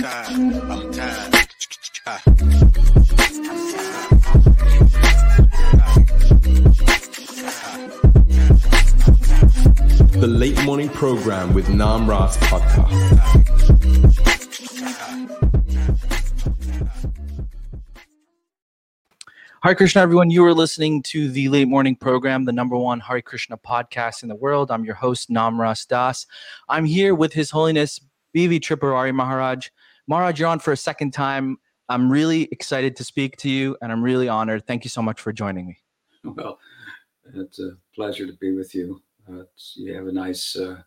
tired. I'm tired. The Late Morning Program with Nam Ras Podcast. Hare Krishna, everyone. You are listening to the Late Morning Program, the number one Hare Krishna podcast in the world. I'm your host, Namras Das. I'm here with His Holiness BV Tripurari Maharaj. Maharaj, you're on for a second time. I'm really excited to speak to you, and I'm really honored. Thank you so much for joining me. Well, it's a pleasure to be with you. Uh, you have a nice, uh,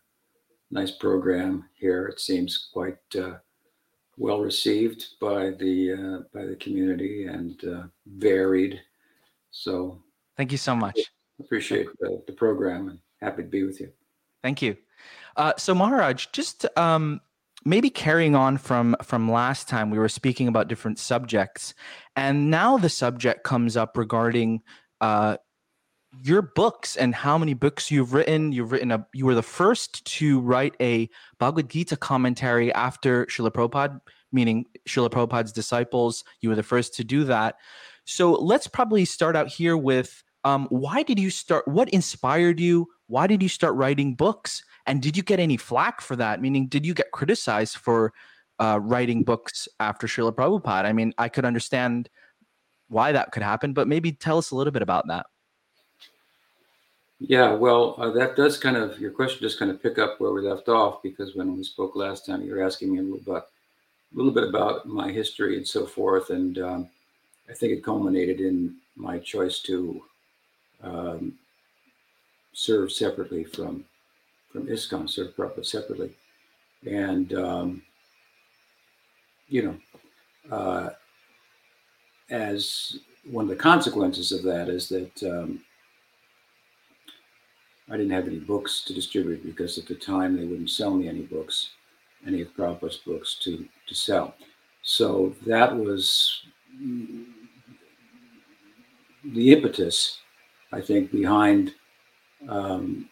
nice program here. It seems quite uh, well received by the uh, by the community and uh, varied. So Thank you so much. appreciate the, the program and happy to be with you. Thank you. Uh, so Maharaj, just um, maybe carrying on from from last time, we were speaking about different subjects, and now the subject comes up regarding uh, your books and how many books you've written. You've written a. You were the first to write a Bhagavad Gita commentary after Srila Prabhupada, meaning Srila Prabhupada's disciples. You were the first to do that. So let's probably start out here with um, why did you start? What inspired you? Why did you start writing books? And did you get any flack for that? Meaning, did you get criticized for uh, writing books after Srila Prabhupada? I mean, I could understand why that could happen, but maybe tell us a little bit about that. Yeah, well, uh, that does kind of your question just kind of pick up where we left off because when we spoke last time, you were asking me a little bit, a little bit about my history and so forth, and um, I think it culminated in my choice to um, serve separately from from ISKCON, serve Prabhupada separately, and um, you know, uh, as one of the consequences of that is that. Um, I didn't have any books to distribute because at the time they wouldn't sell me any books, any of Prabhupada's books to, to sell. So that was the impetus, I think, behind um,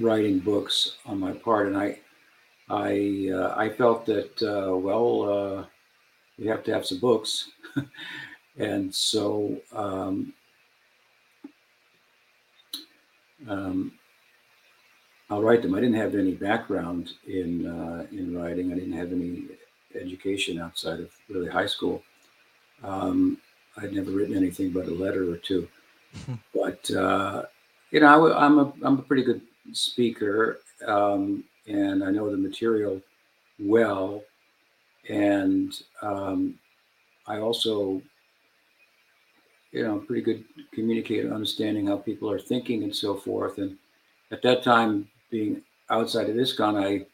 writing books on my part. And I, I, uh, I felt that, uh, well, uh, we have to have some books. and so, um, um, I'll write them. I didn't have any background in uh, in writing. I didn't have any education outside of really high school. Um, I'd never written anything but a letter or two. but uh, you know, I, am a I'm a pretty good speaker, um, and I know the material well, and um, I also you know, pretty good communicator, understanding how people are thinking and so forth. And at that time, being outside of ISKCON, I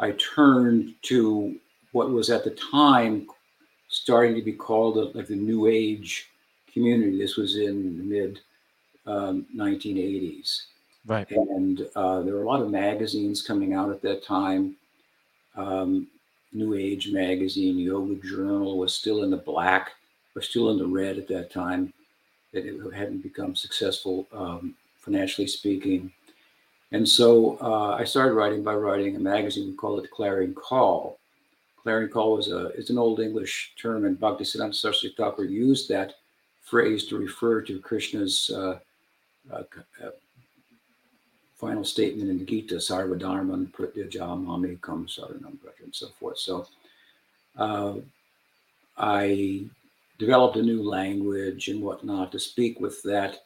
I turned to what was at the time starting to be called a, like the New Age community. This was in the mid um, 1980s, Right. and uh, there were a lot of magazines coming out at that time. Um, New Age magazine, Yoga Journal was still in the black was still in the red at that time, that it hadn't become successful um, financially speaking. And so uh, I started writing by writing a magazine. We call it Clarion Call. Clarion Call is a it's an old English term, and Bhaktisiddhanta Saraswati Thakur used that phrase to refer to Krishna's uh, uh, final statement in the Gita, Sarva Sarvadharman Pratyajamami Kam Saranam and so forth. So uh, I developed a new language and whatnot to speak with that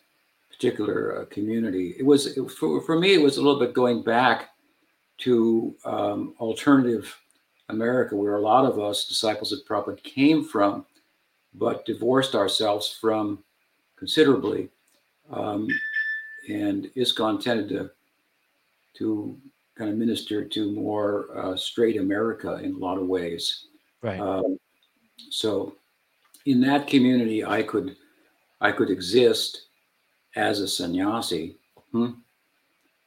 particular uh, community. It was it, for, for me, it was a little bit going back to um, alternative America, where a lot of us disciples of Prabhupada came from, but divorced ourselves from considerably. Um, and ISKCON tended to to kind of minister to more uh, straight America in a lot of ways. Right. Um, so in that community, I could I could exist as a sannyasi hmm,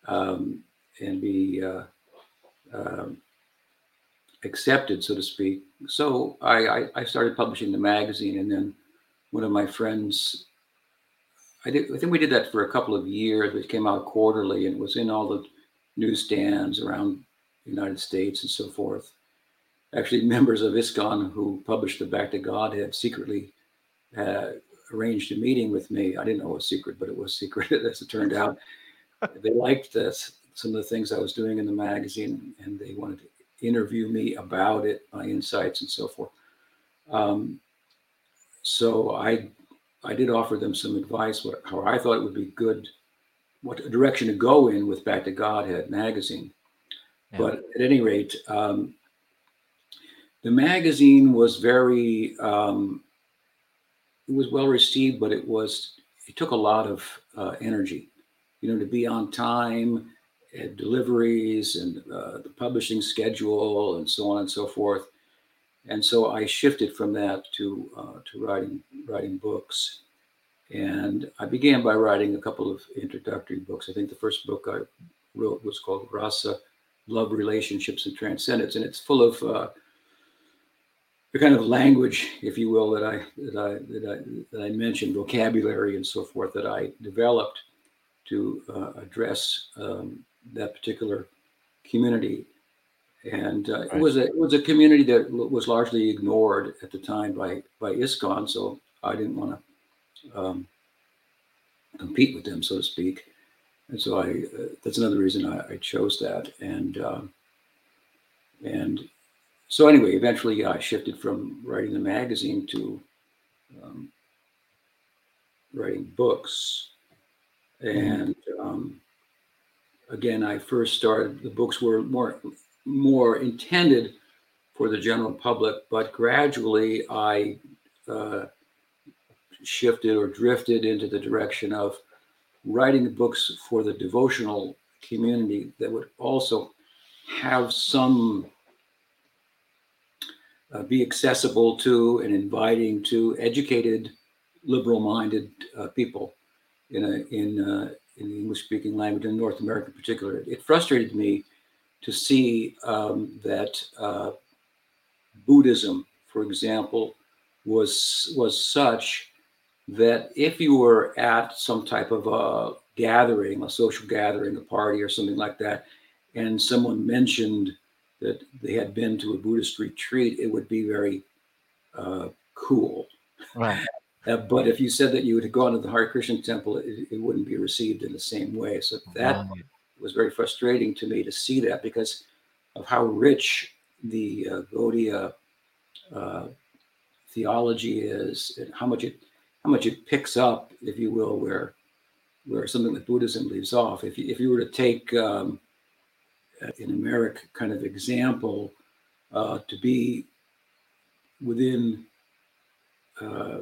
um, and be uh, um accepted, so to speak. So I, I, I started publishing the magazine, and then one of my friends, I did I think we did that for a couple of years. It came out quarterly, and it was in all the newsstands around the United States and so forth. Actually, members of ISKCON who published the Back to Godhead secretly uh, arranged a meeting with me. I didn't know it was secret, but it was secret as it turned out. they liked this, some of the things I was doing in the magazine, and they wanted to interview me about it, my insights, and so forth. Um, so I, I did offer them some advice, what, how I thought it would be good, what direction to go in with Back to Godhead magazine. Yeah. But at any rate, um, the magazine was very um, it was well received, but it was it took a lot of uh, energy, you know, to be on time, and deliveries, and uh, the publishing schedule, and so on and so forth. And so I shifted from that to uh, to writing writing books, and I began by writing a couple of introductory books. I think the first book I wrote was called Rasa, Love, Relationships, and Transcendence, and it's full of uh, the kind of language, if you will, that I that I that I that I mentioned, vocabulary and so forth, that I developed to uh, address um, that particular community, and uh, Right. it was a it was a community that was largely ignored at the time by by ISKCON, so I didn't want to um, compete with them, so to speak, and so I uh, that's another reason I, I chose that, and um and so anyway, eventually I shifted from writing the magazine to um, writing books. And um, again, I first started, the books were more, more intended for the general public, but gradually I uh, shifted or drifted into the direction of writing books for the devotional community that would also have some uh, be accessible to and inviting to educated, liberal-minded uh, people in a, in uh, in the English-speaking language in North America in particular. It frustrated me to see um, that uh, Buddhism, for example, was was such that if you were at some type of a gathering, a social gathering, a party, or something like that, and someone mentioned that they had been to a Buddhist retreat, it would be very uh, cool. Right. Uh, but if you said that you had gone to the Hare Krishna temple, it, it wouldn't be received in the same way. So that Right. was very frustrating to me to see that because of how rich the uh, Gaudiya uh, theology is and how much it how much it picks up, if you will, where where something like Buddhism leaves off. If you, if you were to take um, an American kind of example uh, to be within uh,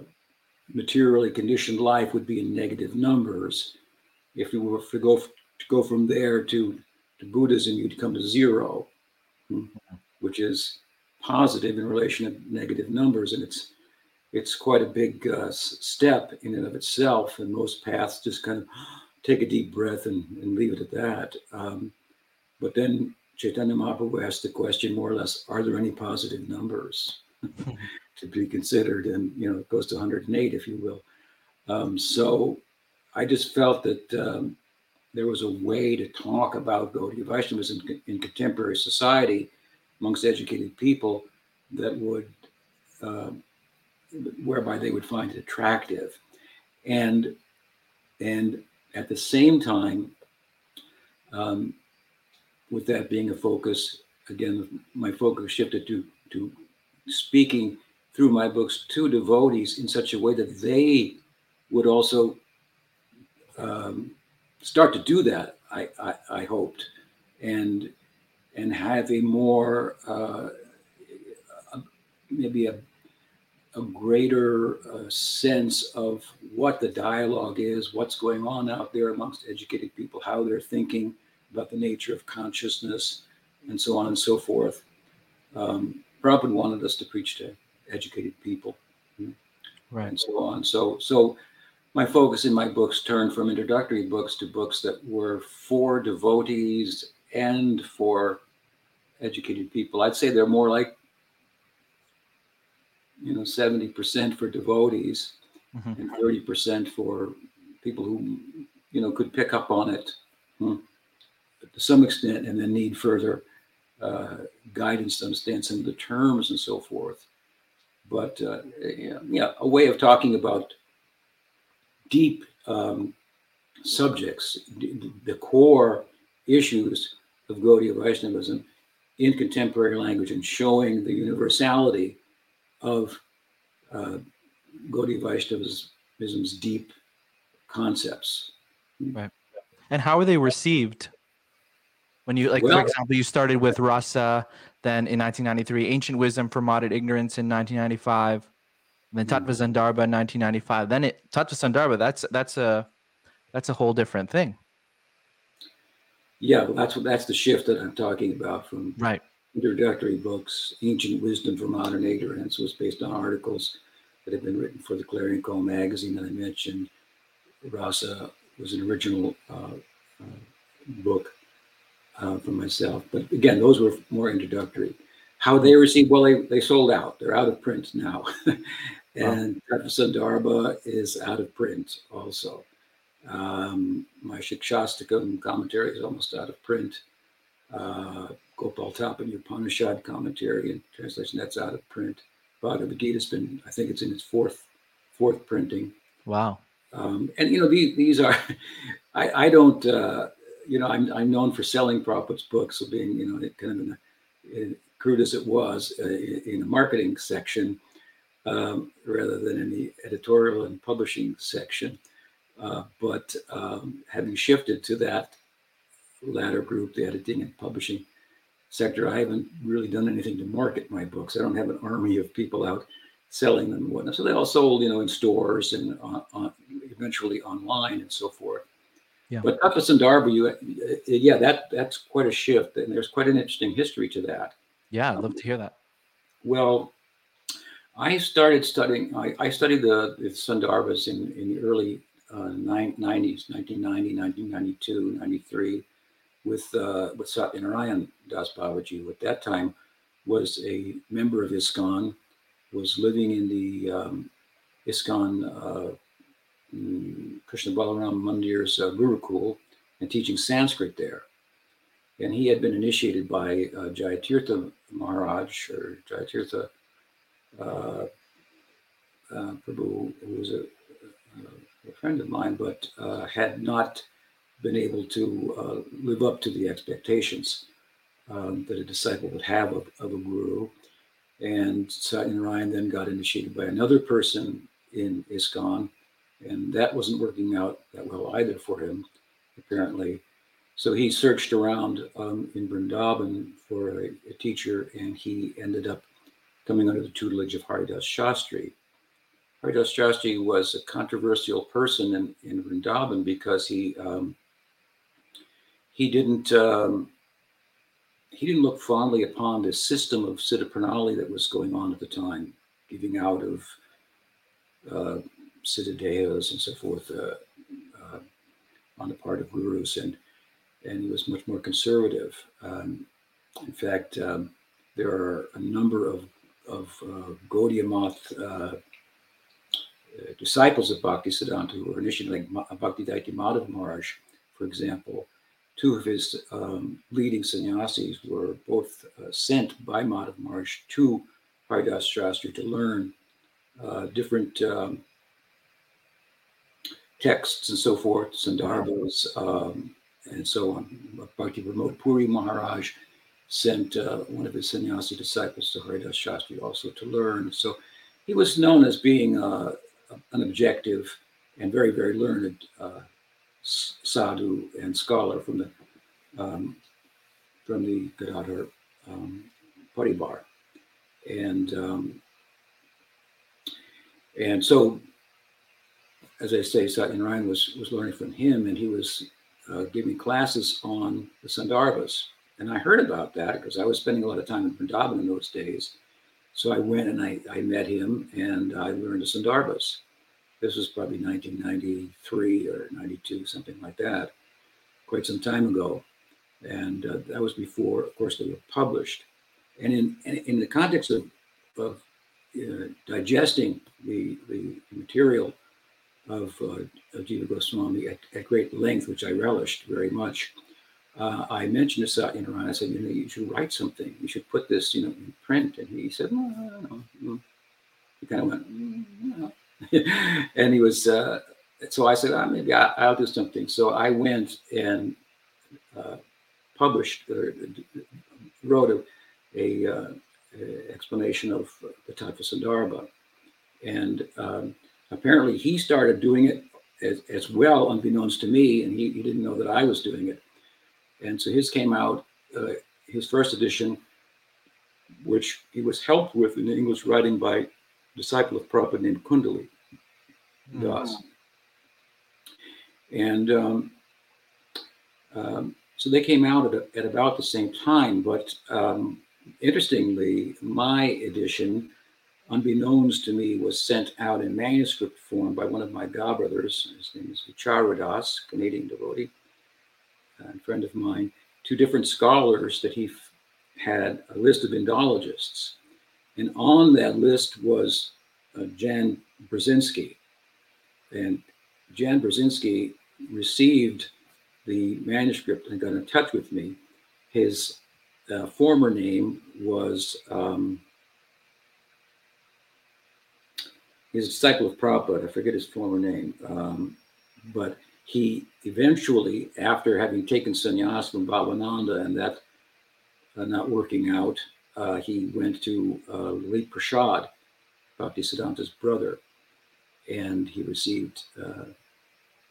materially conditioned life would be in negative numbers. If you were to go to go from there to, to Buddhism, you'd come to zero, hmm, which is positive in relation to negative numbers, and it's it's quite a big uh, step in and of itself. And most paths just kind of take a deep breath and, and leave it at that. Um, but then Chaitanya Mahaprabhu asked the question more or less: Are there any positive numbers to be considered? And you know, it goes to 108, if you will. Um, so I just felt that um, there was a way to talk about Gaudiya Vaishnavism in, in contemporary society amongst educated people that would, uh, whereby they would find it attractive, and and at the same time, um, with that being a focus, again, my focus shifted to to speaking through my books to devotees in such a way that they would also um, start to do that. I, I, I hoped, and and have a more uh, maybe a a greater uh, sense of what the dialogue is, what's going on out there amongst educated people, how they're thinking about the nature of consciousness, and so on and so forth. Um, Prabhupada wanted us to preach to educated people Right. and so on. So, so my focus in my books turned from introductory books to books that were for devotees and for educated people. I'd say they're more like, you know, seventy percent for devotees Mhm. and thirty percent for people who, you know, could pick up on it hmm, to some extent and then need further uh, guidance to understand some of the terms and so forth. But uh, yeah, yeah, a way of talking about deep um, subjects, the core issues of Gaudiya Vaishnavism in contemporary language and showing the universality of uh, Gaudiya Vaishnavism's deep concepts. Right. And how are they received? When you, like, Well- for example, you started with Rasa, then in 1993, Ancient Wisdom for Modern Ignorance in 1995, then Mm-hmm. Tattva Sandarbha in 1995. Then it Tattva Sandarbha, that's that's a that's a whole different thing. Yeah, well, that's what that's the shift that I'm talking about from Right. Introductory books. Ancient Wisdom for Modern Ignorance was based on articles that had been written for the Clarion Call magazine that I mentioned. Rasa was an original uh, uh, book uh, for myself. But again, those were more introductory. How they received, well, they, they sold out. They're out of print now. and Tattva Sandarbha is out of print also. Um, my Shikshastakam commentary is almost out of print. Uh, Gopal Tapani Upanishad commentary and translation that's out of print. Bhagavad Gita's been, I think it's in its fourth fourth printing. Wow. Um, and you know these these are, I I don't uh, you know I'm I'm known for selling Prabhupada's books, so being you know kind of in a, in, crude as it was uh, in, in a marketing section um, rather than in the editorial and publishing section. Uh, but um, having shifted to that latter group, the editing and publishing sector, I haven't really done anything to market my books. I don't have an army of people out selling them and whatnot. So they all sold, you know, in stores and on, on, eventually online and so forth. Yeah. But Tattva Sandarbha, you, uh, yeah, that that's quite a shift, and there's quite an interesting history to that. Yeah, I'd love to hear that. Well, I started studying. I, I studied the, the Sandarbhas in, in the early uh, nine, 90s, 1990, 1992, 93, with uh, with Satyanarayan Das Babaji, who at that time was a member of ISKCON, was living in the um, ISKCON uh, mm, Krishna Balaram Mandir's uh, Gurukul and teaching Sanskrit there. And he had been initiated by uh, Jayatirtha Maharaj or Jayatirtha uh, uh, Prabhu, who was a, a friend of mine, but uh, had not been able to uh, live up to the expectations um, that a disciple would have of, of a guru. And Satyanarayan then got initiated by another person in ISKCON, and that wasn't working out that well either for him, apparently. So he searched around um, in Vrindavan for a, a teacher, and he ended up coming under the tutelage of Haridas Shastri. Haridas Shastri was a controversial person in, in Vrindavan because he um, he didn't um, he didn't look fondly upon the system of Siddha Pranali that was going on at the time, giving out of uh, Siddha and so forth uh, uh, on the part of gurus, and and he was much more conservative. Um, in fact, um, there are a number of of uh, Gaudiya Math uh, disciples of Bhaktisiddhanta who were initially like Bhakti Dayita Madhav Maharaj, for example. Two of his um, leading sannyasis were both uh, sent by Madhav Maharaj to Haridas Shastri to learn uh, different um, texts and so forth, Sandarbhas, um, and so on. Bhakti Pramod Puri Maharaj sent uh, one of his sannyasi disciples to Haridas Shastri also to learn. So he was known as being uh, an objective and very, very learned uh, sadhu and scholar from the um, from the Gadadhar um, Paribar. And um, and so, as I say, Satyanarayan was was learning from him, and he was uh, giving classes on the Sandarbhas. And I heard about that because I was spending a lot of time in Vrindavan in those days. So I went and I, I met him and I learned the Sandarbhas. This was probably 1993 or 92, something like that, quite some time ago. And uh, that was before, of course, they were published. And in, in, the context of, of uh, digesting the, the material of, uh, of Jiva Goswami at, at great length, which I relished very much, uh, I mentioned to Satya Narayan, I said, you know, you should write something. You should put this, you know, in print. And he said, no, no, no. He kind of went, mm, no. and he was, uh, so I said, oh, maybe I, will do something. So I went and uh, published, or wrote a, a, uh, explanation of the Tattva Sandarbha. And um, apparently he started doing it as, as well, unbeknownst to me, and he, he didn't know that I was doing it. And so his came out, uh, his first edition, which he was helped with in English writing by a disciple of Prabhupada named Kundali Mm-hmm. And um, um, so they came out at, at, about the same time. But um, interestingly, my edition, unbeknownst to me, was sent out in manuscript form by one of my godbrothers. His name is Vichara Das, Canadian devotee a friend of mine, two different scholars that he f- had a list of Indologists. And on that list was uh, Jan Brzezinski. And Jan Brzezinski received the manuscript and got in touch with me. His uh, former name was, um, he's a disciple of Prabhupada. I forget his former name. Um, but he eventually, after having taken sannyas from Bhavananda and that uh, not working out, uh, he went to uh, Lalit Prasad, Bhaktisiddhanta's brother, and he received uh,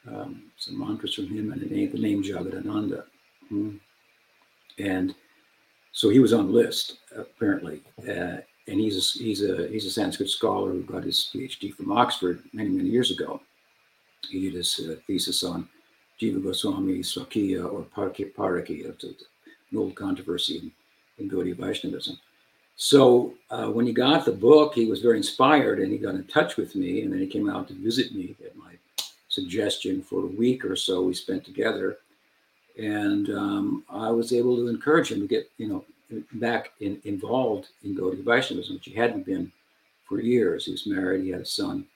um, some mantras from him and the name, the name Jagadananda. Mm-hmm. And so he was on the list, apparently. Uh, and he's a, he's a he's a Sanskrit scholar who got his PhD from Oxford many many years ago he did his uh, thesis on Jiva Goswami, Swakiya, or Parakiya, an old controversy in, in Gaudiya Vaishnavism. So uh, when he got the book, he was very inspired and he got in touch with me. And then he came out to visit me at my suggestion for a week or so we spent together. And um, I was able to encourage him to get, you know, back in, involved in Gaudiya Vaishnavism, which he hadn't been for years. He was married, he had a son,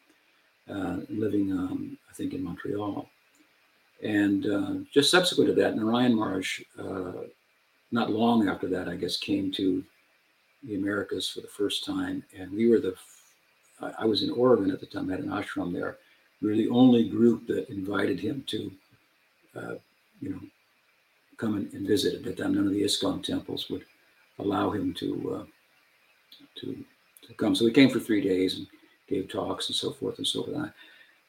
uh, living um, I think, in Montreal. And uh, just subsequent to that, Narayan Maharaj, uh, not long after that, I guess, came to the Americas for the first time. And we were the, I was in Oregon at the time, I had an ashram there. We were the only group that invited him to, uh, you know, come and, and, visit. At that time, none of the ISKCON temples would allow him to, uh, to, to come. So he came for three days and gave talks and so forth and so forth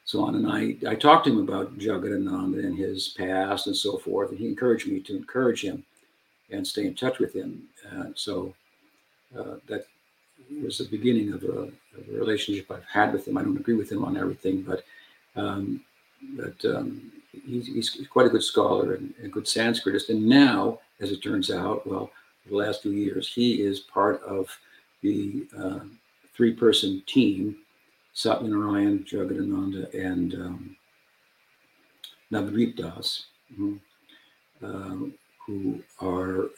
so on. And I, I talked to him about Jagadananda and his past and so forth. And he encouraged me to encourage him and stay in touch with him. Uh, so uh, that was the beginning of a, of a, relationship I've had with him. I don't agree with him on everything, but um, but um, he's, he's, quite a good scholar and a good Sanskritist. And now, as it turns out, well, the last few years, he is part of the uh, three-person team Satyanarayan, Jagadananda, and um, Navadvip Das, uh, who are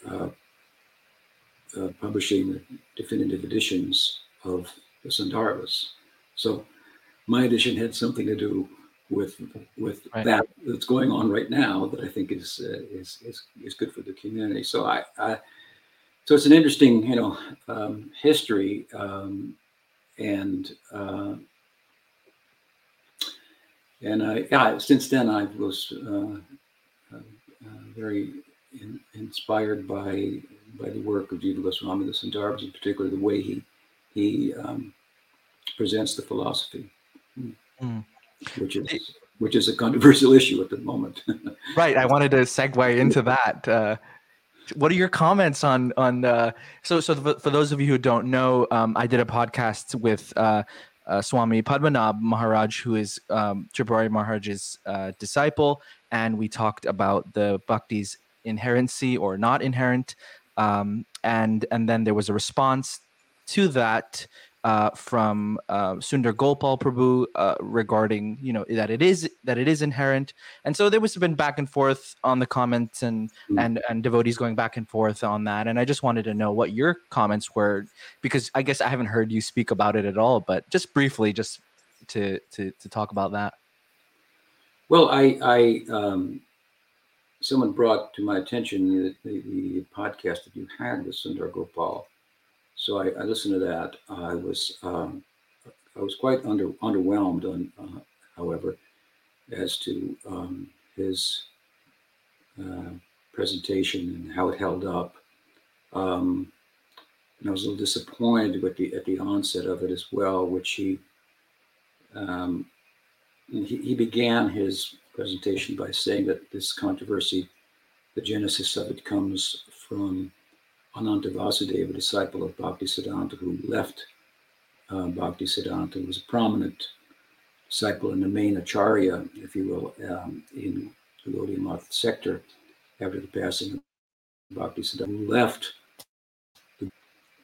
uh, publishing the definitive editions of the Sandarbhas. So my edition had something to do with with right. that that's going on right now that I think is, uh, is is is good for the community. So I, I so it's an interesting you know um, history um, and uh, and I, yeah, since then I was uh, uh, uh, very in, inspired by by the work of Jiva Goswami, the in particular the way he he um, presents the philosophy, mm. which is which is a controversial issue at the moment. right. I wanted to segue into that. Uh, what are your comments on on uh, so so for those of you who don't know um, i did a podcast with uh, uh, Swami Padmanab Maharaj, who is um, Tripurari Maharaj's uh, disciple, and we talked about the bhakti's inherency or not inherent, um, and and then there was a response to that uh, from uh, Sundar Gopal Prabhu uh, regarding you know that it is that it is inherent, and so there was been back and forth on the comments and mm-hmm. and and devotees going back and forth on that, and I just wanted to know what your comments were because I guess I haven't heard you speak about it at all, but just briefly, just to to to talk about that. Well, I I um, someone brought to my attention the, the, the podcast that you had with Sundar Gopal. So I, I listened to that. I was um, I was quite under underwhelmed on, uh, however, as to um, his uh, presentation and how it held up. Um, and I was a little disappointed with the at the onset of it as well, which he um, he, he began his presentation by saying that this controversy, the genesis of it comes from Ananta Vasudeva, a disciple of Bhaktisiddhanta, who left uh, Bhaktisiddhanta, who was a prominent disciple in the main acharya, if you will, um, in the Gaudiya sector after the passing of Bhaktisiddhanta, who left.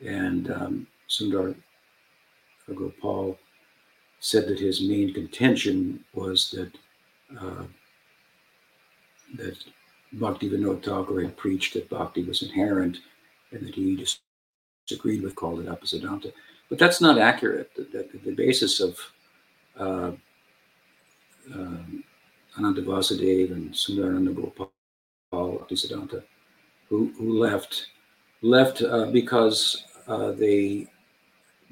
And um, Sundar Gopal said that his main contention was that uh, that Bhakti Vinod Thakur had preached that bhakti was inherent and that he disagreed with, called it Apasiddhanta. But that's not accurate. The, the, the basis of uh, um, Ananta Vasudeva and Sundarananda Gopal Bhaktisiddhanta, who, who left, left uh, because uh, they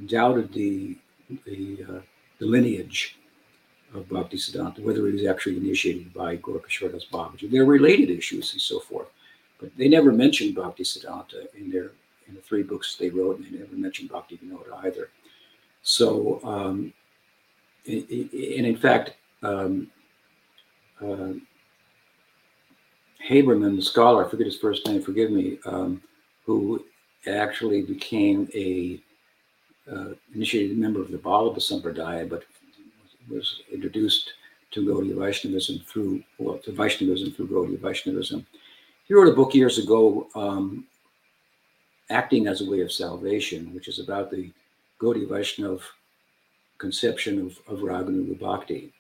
doubted the, the, uh, the lineage of Bhakti Siddhanta, whether it was actually initiated by Gorkha Das Babaji. There are related issues and so forth, but they never mentioned Bhakti Siddhanta in their in the three books they wrote, and they never mentioned Bhakti Vinod either. So, um, and in fact, um, uh, Haberman, the scholar, I forget his first name, forgive me, um, who actually became a uh, initiated member of the Vallabha Sampradaya, but was introduced to Gaudiya Vaishnavism through, well, to Vaishnavism through Gaudiya Vaishnavism. He wrote a book years ago, um, Acting as a Way of Salvation, which is about the Gaudiya Vaishnav conception of, of Raganuga Bhakti.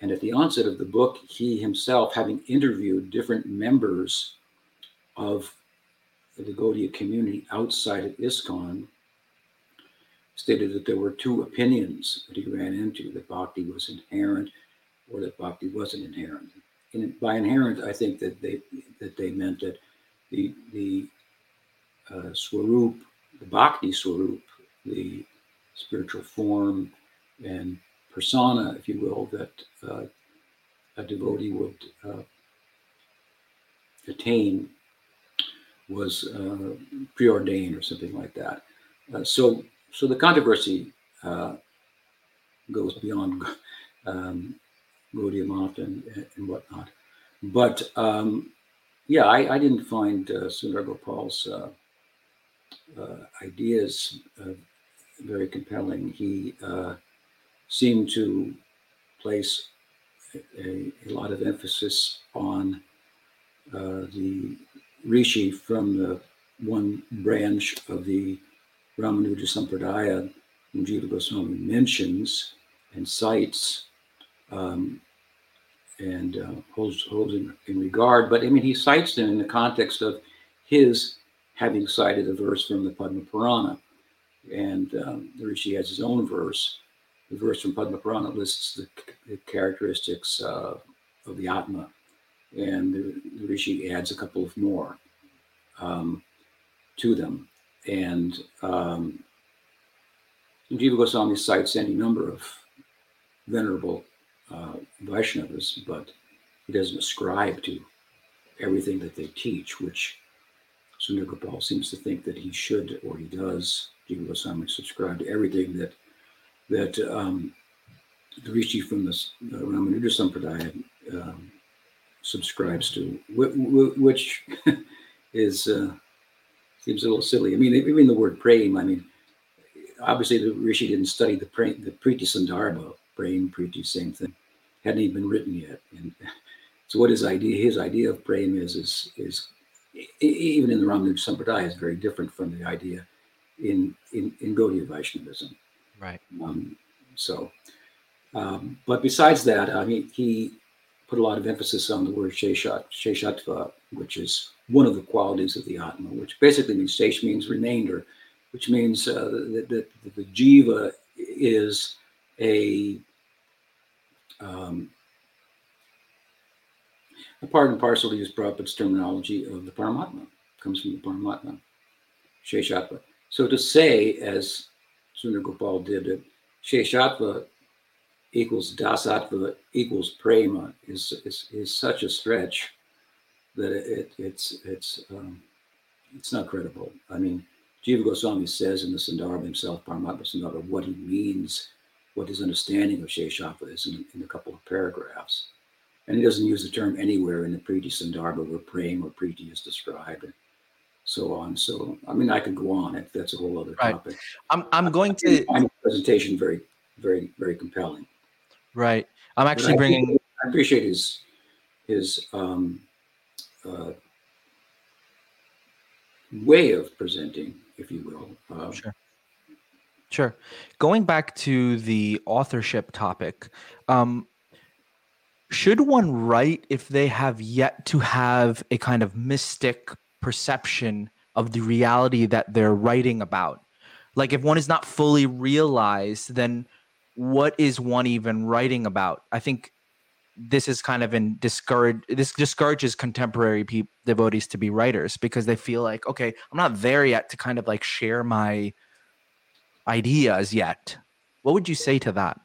And at the onset of the book, he himself, having interviewed different members of the Gaudiya community outside of ISKCON, stated that there were two opinions that he ran into that bhakti was inherent or that bhakti wasn't inherent. And by inherent, I think that they that they meant that the the uh, swarup, the bhakti swarup, the spiritual form and persona, if you will, that uh, a devotee would uh, attain was uh, preordained or something like that. Uh, so so the controversy uh, goes beyond um, Gaudiya and, and whatnot. But um, yeah, I, I, didn't find uh, Sundar Gopal's uh, uh, ideas uh, very compelling. He uh, seemed to place a, a, lot of emphasis on the rishi from the one branch of the Ramanuja Sampradaya, Jiva Goswami mentions and cites um, and uh, holds, holds in, in, regard. But I mean, he cites them in the context of his having cited a verse from the Padma Purana. And um, the Rishi has his own verse. The verse from Padma Purana lists the, the characteristics uh, of the Atma. And the, the, Rishi adds a couple of more um, to them. And um, Jiva Goswami cites any number of venerable uh, Vaishnavas, but he doesn't ascribe to everything that they teach, which Sundar Gopal seems to think that he should or he does. Jiva Goswami subscribe to everything that that um, the Rishi from the uh, Ramanuja Sampradaya um, subscribes to, which is uh, seems a little silly. I mean, even the word prema, I mean, obviously the Rishi didn't study the pray, the Priti Sandarbha, prema, Priti, same thing, hadn't even been written yet. And so what his idea, his idea of prema is, is, is even in the Ramanuja Sampradaya is very different from the idea in, in, in Gaudiya Vaishnavism. Right. Um, so, um, but besides that, I mean, he put a lot of emphasis on the word Sheshat, Sheshatva, which is one of the qualities of the Atma, which basically means Shesh means remainder, which means uh, that, that, that, the Jiva is a um, a part and parcel to use Prabhupada's terminology of the Paramatma, comes from the Paramatma, Sheshatva. So to say, as Sundar Gopal did, that Sheshatva equals Dasatva equals Prema is, is, is such a stretch that it, it's it's um, it's not credible. I mean, Jiva Goswami says in the Sandarbha himself, Paramatma Sandarbha, what he means, what his understanding of Sheshatva is in, in a couple of paragraphs. And he doesn't use the term anywhere in the Priti Sandarbha where prema or Priti is described and so on. So, I mean, I could go on that's a whole other Right. topic. I'm I'm going to I find the presentation very, very, very compelling. Right. I'm actually I bringing I appreciate his his um, uh, way of presenting, if you will. Uh, Sure. Sure. Going back to the authorship topic, um, should one write if they have yet to have a kind of mystic perception of the reality that they're writing about? Like, if one is not fully realized, then what is one even writing about? I think this is kind of in discourage this discourages contemporary peop devotees to be writers because they feel like okay i'm not there yet to kind of like share my ideas yet what would you say to that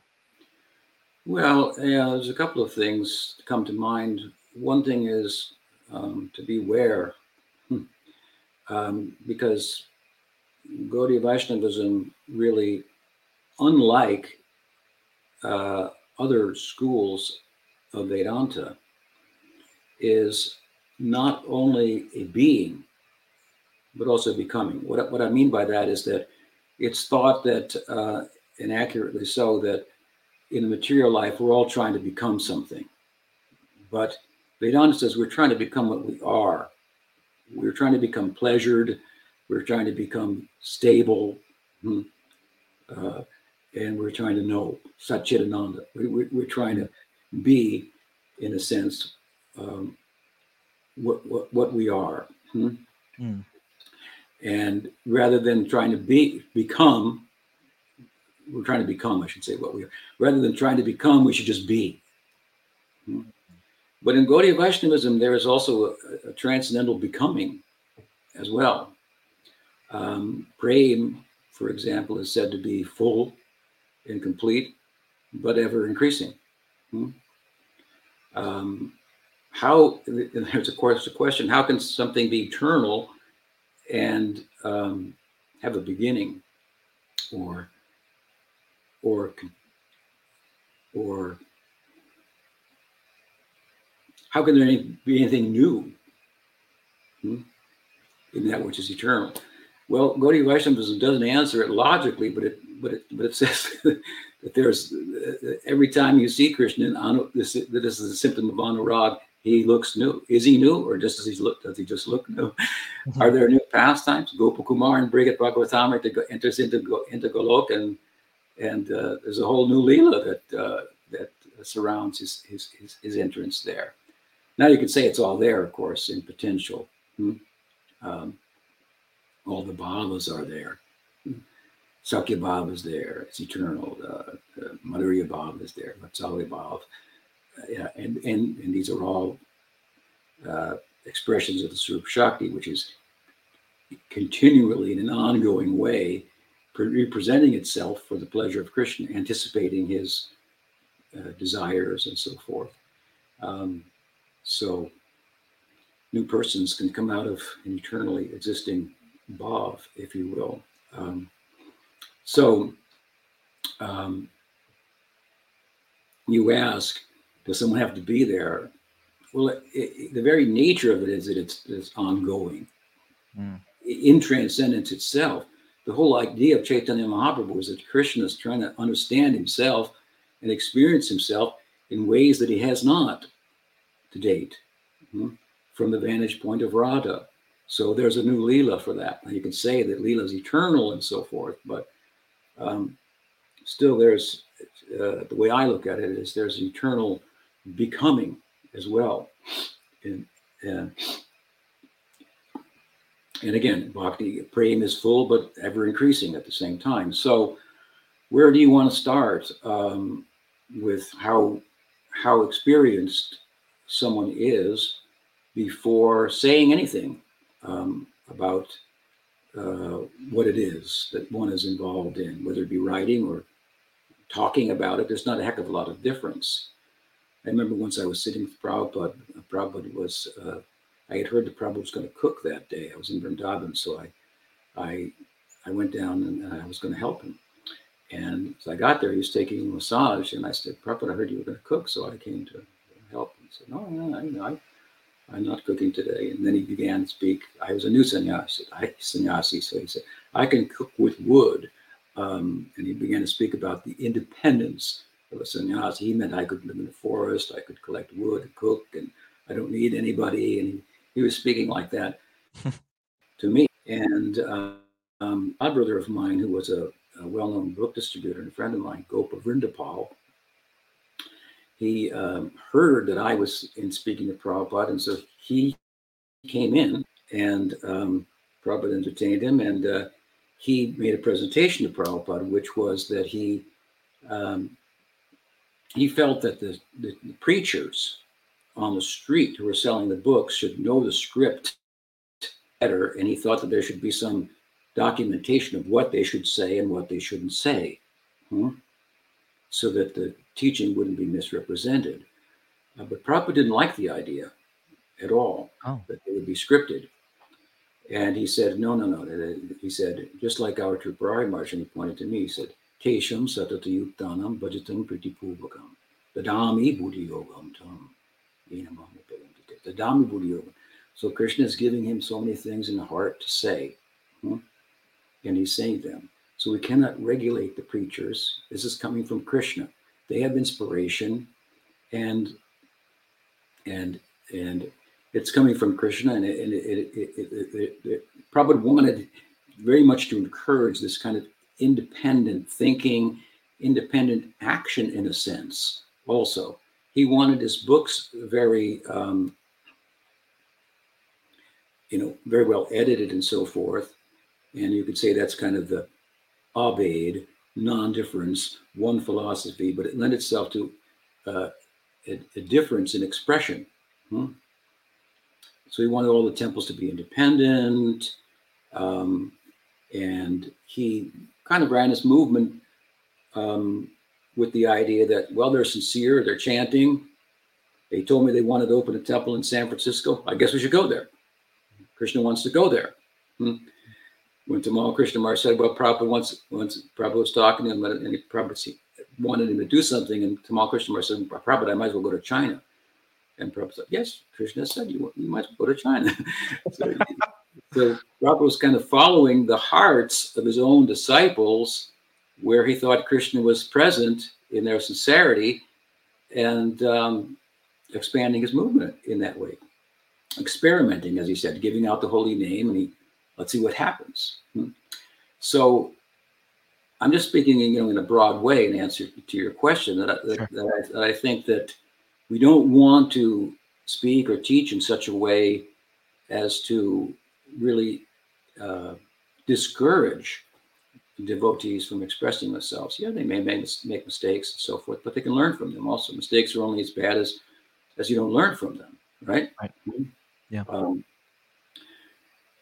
Well, yeah, there's a couple of things come to mind. One thing is um, to beware, hmm, um, because Gaudiya Vaishnavism really, unlike uh, other schools of Vedanta, is not only a being, but also becoming. What, I- what I mean by that is that it's thought that, uh, and accurately so, that in the material life, we're all trying to become something. But Vedanta says we're trying to become what we are. We're trying to become pleasured. We're trying to become stable. hmm, uh, and we're trying to know Satchitananda. We, we, we're trying to be, in a sense, um, what, what, what we are. hmm. Mm. And rather than trying to be become, we're trying to become, I should say, what we are. Rather than trying to become, we should just be. Hmm. But in Gaudiya Vaishnavism, there is also a, a transcendental becoming as well. Um, Prem, for example, is said to be full and complete, but ever increasing. Hmm. Um, how, there's of course a question, how can something be eternal and um, have a beginning or or or how can there any, be anything new hmm, in that which is eternal? Well, Gaudiya Vaishnavism doesn't answer it logically, but it but it but it says that there's every time you see Krishna, this that this is a symptom of anurag. He looks new. Is he new, or just does he look? Does he just look new? Are there new pastimes? Gopakumar and Brihad Bhagavatamrita go- enters into go, into Golok, and and uh, there's a whole new leela that uh, that surrounds his, his his his entrance there. Now you could say it's all there, of course, in potential. Hmm? Um, all the bhavas are there. Sakhya Bhav is there. It's eternal. Uh, uh, Madhurya is there. Vatsalya Bhav. Uh, yeah, and, and, and these are all uh, expressions of the Swarup Shakti, which is continually in an ongoing way representing itself for the pleasure of Krishna, anticipating his uh, desires and so forth. Um, so new persons can come out of an eternally existing bhav, if you will. Um, so um, you ask, does someone have to be there? Well, it, it, the very nature of it is that it's, it's ongoing. Mm. In transcendence itself, the whole idea of Chaitanya Mahaprabhu is that Krishna is trying to understand himself and experience himself in ways that he has not to date mhm, from the vantage point of Radha. So there's a new Leela for that. Now you can say that Leela is eternal and so forth, but um, still there's, uh, the way I look at it is there's eternal becoming as well. And, and, and again, bhakti prema is full, but ever increasing at the same time. So where do you want to start um, with how how experienced someone is before saying anything um, about uh, what it is that one is involved in, whether it be writing or talking about it. There's not a heck of a lot of difference. I remember once I was sitting with Prabhupada. Prabhupada was, uh, I had heard that Prabhupada was going to cook that day. I was in Vrindavan, so I, I, I went down and I was going to help him. And as I got there, he was taking a massage, and I said, Prabhupada, I heard you were going to cook, so I came to help. He said, No, no, no, I'm not cooking today. And then he began to speak. I was a new sannyasi, I, sannyasi so he said, I can cook with wood. Um, and he began to speak about the independence of a sannyasi. He meant I could live in the forest, I could collect wood, and cook, and I don't need anybody. And he, he was speaking like that to me. And uh, um, a brother of mine who was a, a well-known book distributor and a friend of mine, Gopa Vrindapal, he um, heard that I was in speaking to Prabhupada, and so he came in, and um, Prabhupada entertained him, and uh, he made a presentation to Prabhupada, which was that he um, he felt that the, the, the preachers on the street who were selling the books should know the script better, and he thought that there should be some documentation of what they should say and what they shouldn't say, hmm? So that the teaching wouldn't be misrepresented. Uh, but Prabhupada didn't like the idea at all Oh. that they would be scripted. And he said, no, no, no. He said, just like our Tripurari Maharaj, and he pointed to me, he said, Tesham satatayuktanam bhajatam pritipurvakam. Dadami buddhi yogam tam. Dadami buddhi yogam. So Krishna is giving him so many things in the heart to say, hmm? and he's saying them. So we cannot regulate the preachers. This is coming from Krishna. They have inspiration, and and and it's coming from Krishna, and it, and it, it, it, it, probably wanted very much to encourage this kind of independent thinking, independent action in a sense. Also, he wanted his books very, um, you know, very well edited and so forth. And you could say that's kind of the Abheda, non-difference, one philosophy, but it lent itself to uh, a, a difference in expression. Hmm? So he wanted all the temples to be independent. Um, and he kind of ran his movement um, with the idea that, well, they're sincere, they're chanting. They told me they wanted to open a temple in San Francisco. I guess we should go there. Krishna wants to go there. Hmm? When Tamal Krishna Maharaj said, well, Prabhupada once, once Prabhupada was talking to him and he Prabhupada wanted him to do something, and Tamal Krishna Maharaj said, Prabhupada, I might as well go to China. And Prabhupada said, yes, Krishna said, you, you might well go to China. so, so Prabhupada was kind of following the hearts of his own disciples where he thought Krishna was present in their sincerity and um, expanding his movement in that way. Experimenting, as he said, giving out the holy name, and he let's see what happens. Hmm. So I'm just speaking, you know, in a broad way in answer to your question that I, that, Sure. that, I, that I think that we don't want to speak or teach in such a way as to really uh, discourage devotees from expressing themselves. Yeah, they may make, make mistakes and so forth, but they can learn from them. Also, mistakes are only as bad as as you don't learn from them, right? Right. Mhm. Yeah. Um,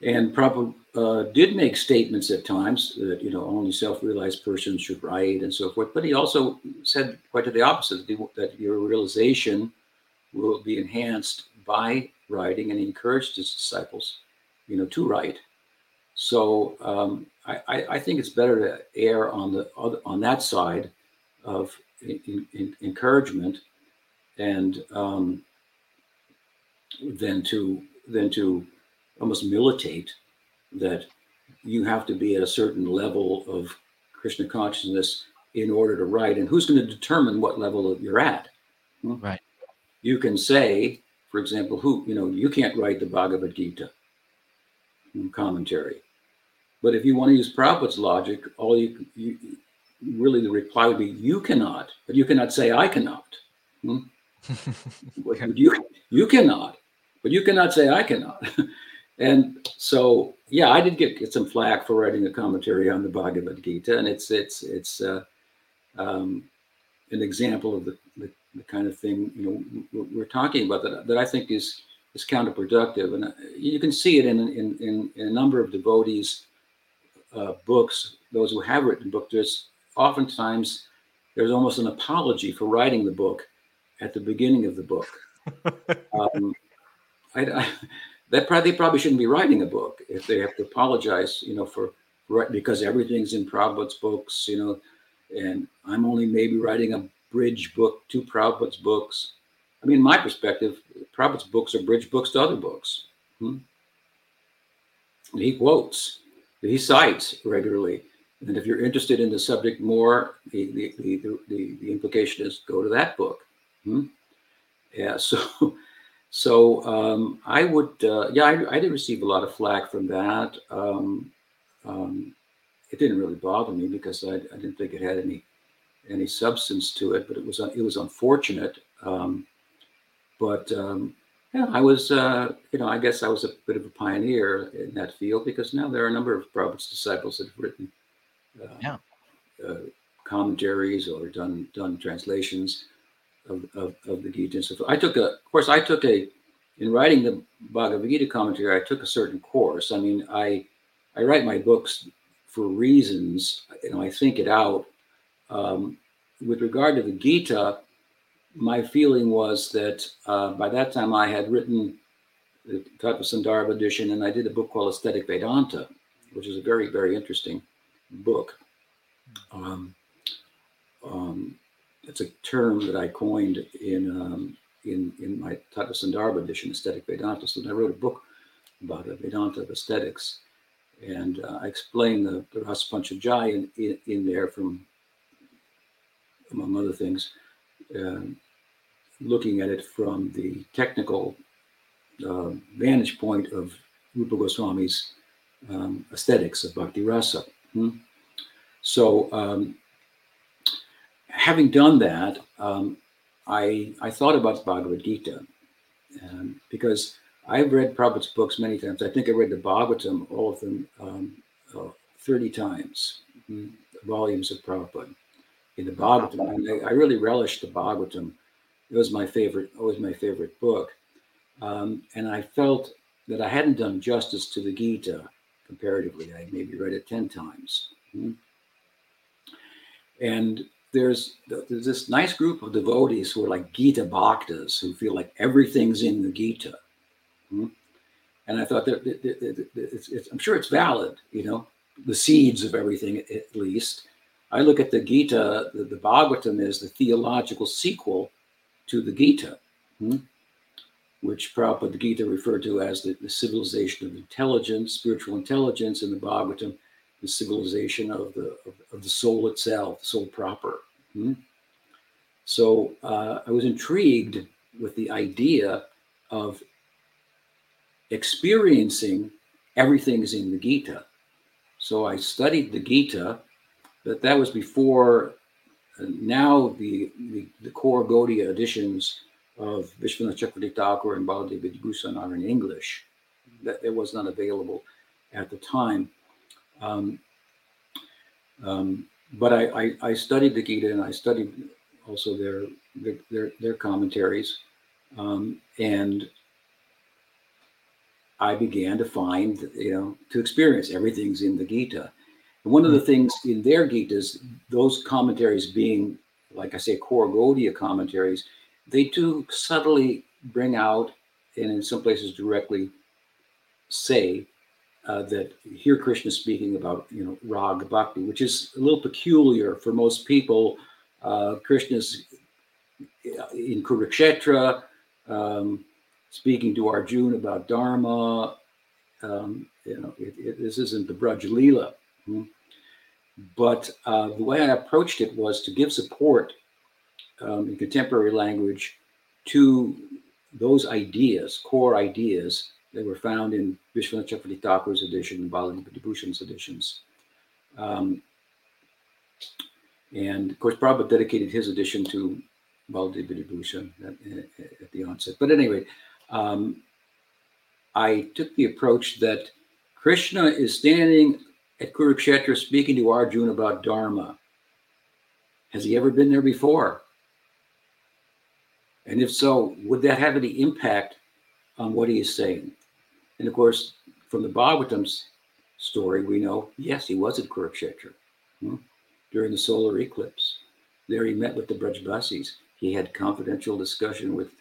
and Prabhupada uh, did make statements at times that you know only self-realized persons should write and so forth. But he also said quite to the opposite that- your realization will be enhanced by writing, and he encouraged his disciples, you know, to write. So um, I, I, think it's better to err on the on that side of in, in, encouragement, and um, than to than to almost militate that you have to be at a certain level of Krishna consciousness in order to write. And who's going to determine what level you're at? Hmm? Right. You can say, for example, who you know you can't write the Bhagavad Gita hmm, commentary, but if you want to use Prabhupada's logic, all you, you really the reply would be you cannot, but you cannot say I cannot. Hmm? You you cannot, but you cannot say I cannot. and so yeah, I did get, get some flack for writing a commentary on the Bhagavad Gita, and it's it's it's uh, um, an example of the, the the kind of thing you know we're talking about that that I think is is counterproductive, and uh, you can see it in in in, in a number of devotees' uh, books. Those who have written books, there's oftentimes there's almost an apology for writing the book at the beginning of the book. um, I, I, that probably probably shouldn't be writing a book if they have to apologize, you know, for right because everything's in Prabhupada's books, you know, and I'm only maybe writing a bridge book to Prabhupada's books. I mean, my perspective, Prabhupada's books are bridge books to other books. Hmm? he quotes, he cites regularly. And if you're interested in the subject more, the, the, the, the, the implication is go to that book. Hmm? Yeah, so so um, I would, uh, yeah, I, I, did receive a lot of flack from that. Um, um, it didn't really bother me because I, I, didn't think it had any any substance to it, but it was it was unfortunate. Um, but um, yeah, I was, uh, you know, I guess I was a bit of a pioneer in that field because now there are a number of Prabhupada's disciples that have written uh, yeah. uh, commentaries or done done translations of, of, of the Gita and so forth. I took a, of course, I took a, in writing the Bhagavad Gita commentary, I took a certain course. I mean, I, I write my books for reasons, you know, I think it out. Um, with regard to the Gita, my feeling was that uh, by that time I had written the Tattva edition, and I did a book called Aesthetic Vedanta, which is a very, very interesting book. Um, um, it's a term that I coined in um, in in my Tattva Sandarbha edition, Aesthetic Vedanta. So I wrote a book about the Vedanta of aesthetics, and uh, I explain the, the Rasapanchadhyayi in, in, in, there from, among other things, um, looking at it from the technical uh, vantage point of Rupa Goswami's um, aesthetics of Bhakti Rasa. Hmm? So um, having done that, um, I I thought about the Bhagavad Gita um, because I've read Prabhupada's books many times. I think I read the Bhagavatam, all of them, um, uh, 30 times, mm, volumes of Prabhupada in the Bhagavatam. And I, I, really relished the Bhagavatam. It was my favorite, always my favorite book. Um, and I felt that I hadn't done justice to the Gita comparatively. I maybe read it 10 times. Mm-hmm. And there's there's this nice group of devotees who are like Gita Bhaktas who feel like everything's in the Gita. Hmm? And I thought that, it's, it's, I'm sure it's valid, you know, the seeds of everything at least. I look at the Gita, the, the Bhagavatam is the theological sequel to the Gita, hmm? which Prabhupada the Gita referred to as the, the civilization of intelligence, spiritual intelligence, and the Bhagavatam the civilization of the of, of the soul itself, the soul proper. Hmm? So uh, I was intrigued with the idea of experiencing everything is in the Gita. So I studied the Gita, but that was before. Uh, now the, the, the core Gaudiya editions of Vishwanath Chakravarti Thakur and Baladev Bhushan are in English. That, that was not available at the time. Um, um, but I, I, I, studied the Gita and I studied also their their their commentaries, um, and I began to find you know to experience everything's in the Gita. And one of the things in their Gitas, those commentaries being like I say, core Gaudiya commentaries, they do subtly bring out and in some places directly say uh, that hear Krishna speaking about, you know, rag bhakti, which is a little peculiar for most people. Uh, Krishna's in Kurukshetra, um, speaking to Arjuna about Dharma. Um, you know, it, it, this isn't the Braj Leela. Hmm? But uh, the way I approached it was to give support um, in contemporary language to those ideas, core ideas they were found in Vishwanath Chakravarti Thakur's edition and Baladev Bhushan's editions. Um, and of course, Prabhupada dedicated his edition to Baladev Bhushan at, at, the onset. But anyway, um, I took the approach that Krishna is standing at Kurukshetra speaking to Arjuna about Dharma. Has he ever been there before? And if so, would that have any impact on what he is saying? And of course, from the Bhagavatam's story, we know, yes, he was at Kurukshetra hmm, during the solar eclipse. There he met with the Brajbasis. He had confidential discussion with,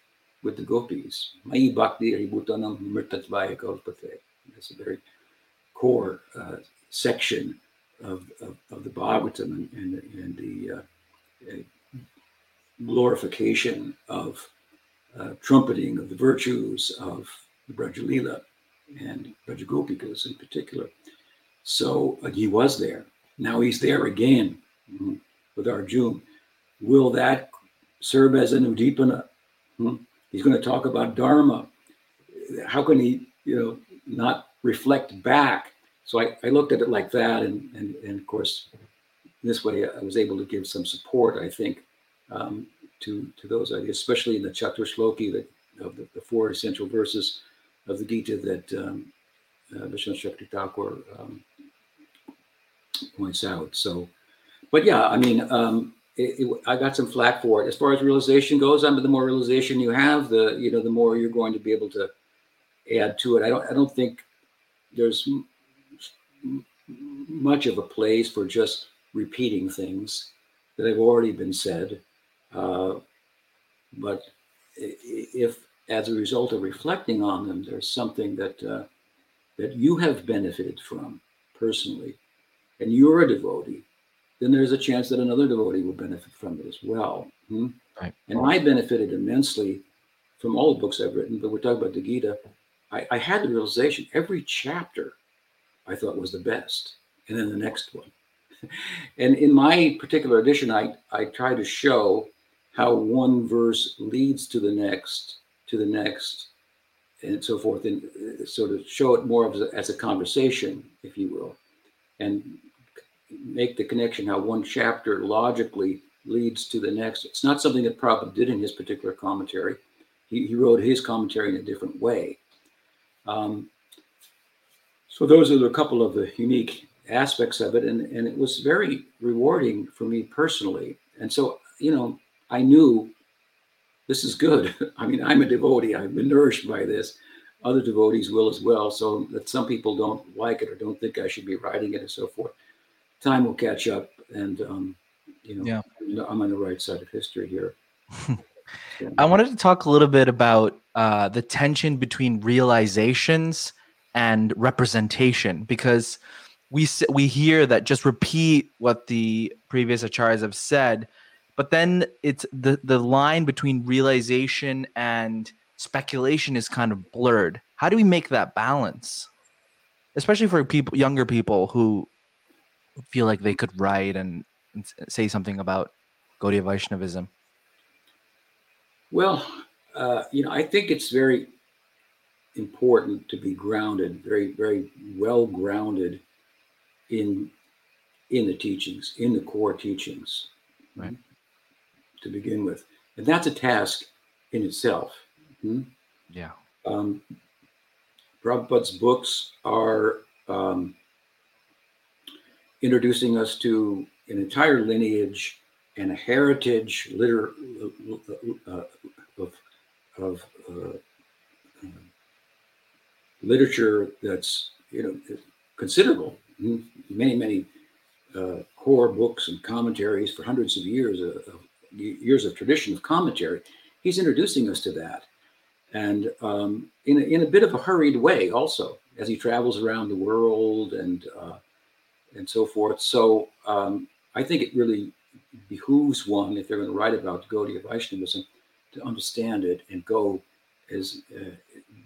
with the gopis. Mai bhakti aributanam mrtatvaya kalpate. That's a very core uh, section of, of, of, the Bhagavatam and, and, and the uh, glorification of uh, trumpeting of the virtues of the Brajalila and Brajagopikas in particular. So uh, he was there. Now he's there again mm-hmm, with Arjun. Will that serve as an uddipana? Hmm? He's going to talk about Dharma. How can he, you know, not reflect back? So I, I looked at it like that, and, and and of course, this way I was able to give some support. I think um, to to those ideas, especially in the Chaturshloki that of the, the, four essential verses of the Gita that um, uh, Vishwanath Chakravarti Thakur um, points out. So, but yeah, I mean, um, it, it, I got some flack for it. As far as realization goes, I mean, the more realization you have, the you know, the more you're going to be able to add to it. I don't, I don't think there's m- much of a place for just repeating things that have already been said. Uh, but if, as a result of reflecting on them, there's something that uh, that you have benefited from personally, and you're a devotee, then there's a chance that another devotee will benefit from it as well. Hmm? Right. And I benefited immensely from all the books I've written, but we're talking about the Gita. I, I had the realization every chapter I thought was the best, and then the next one. and in my particular edition, I, I try to show how one verse leads to the next, to the next, and so forth, and uh, sort of show it more as a, as a conversation, if you will, and make the connection how one chapter logically leads to the next. It's not something that Prabhupada did in his particular commentary. He, he wrote his commentary in a different way. Um, so those are a couple of the unique aspects of it, and, and it was very rewarding for me personally. And so, you know, I knew this is good. I mean, I'm a devotee. I've been nourished by this. Other devotees will as well. So that some people don't like it or don't think I should be writing it and so forth. Time will catch up, and um, you know, yeah. I'm on the right side of history here. yeah. I wanted to talk a little bit about uh, the tension between realizations and representation because we we hear that just repeat what the previous acharyas have said but then it's the the line between realization and speculation is kind of blurred how do we make that balance especially for people younger people who feel like they could write and, and say something about Gaudiya Vaishnavism? Well, uh, you know, I think it's very important to be grounded, very, very well grounded in in the teachings, in the core teachings. Right to begin with. And that's a task in itself. Hmm? Yeah. Um, Prabhupada's books are um, introducing us to an entire lineage and a heritage liter- uh, of, of uh, literature that's you know considerable. Many many uh, core books and commentaries for hundreds of years of, of years of tradition of commentary, he's introducing us to that. And um, in, a, in a bit of a hurried way, also, as he travels around the world and uh, and so forth. So um, I think it really behooves one, if they're going to write about Gaudiya Vaishnavism, to understand it and go as uh,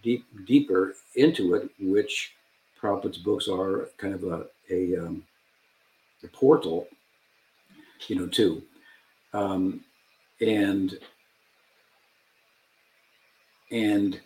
deep deeper into it, which Prabhupada's books are kind of a a, um, a portal, you know, to um, and and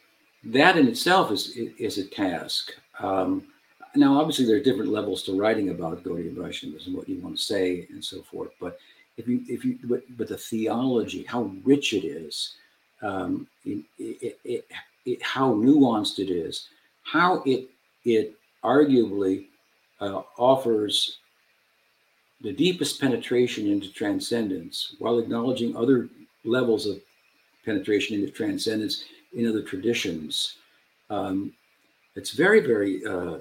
that in itself is is a task. Um, now, obviously, there are different levels to writing about Gaudiya Vaishnavism, what you want to say, and so forth. But if you if you but, but the theology, how rich it is, um, it, it, it, it, how nuanced it is, how it it arguably uh, offers the deepest penetration into transcendence while acknowledging other levels of penetration into transcendence in other traditions. Um, it's very, very uh,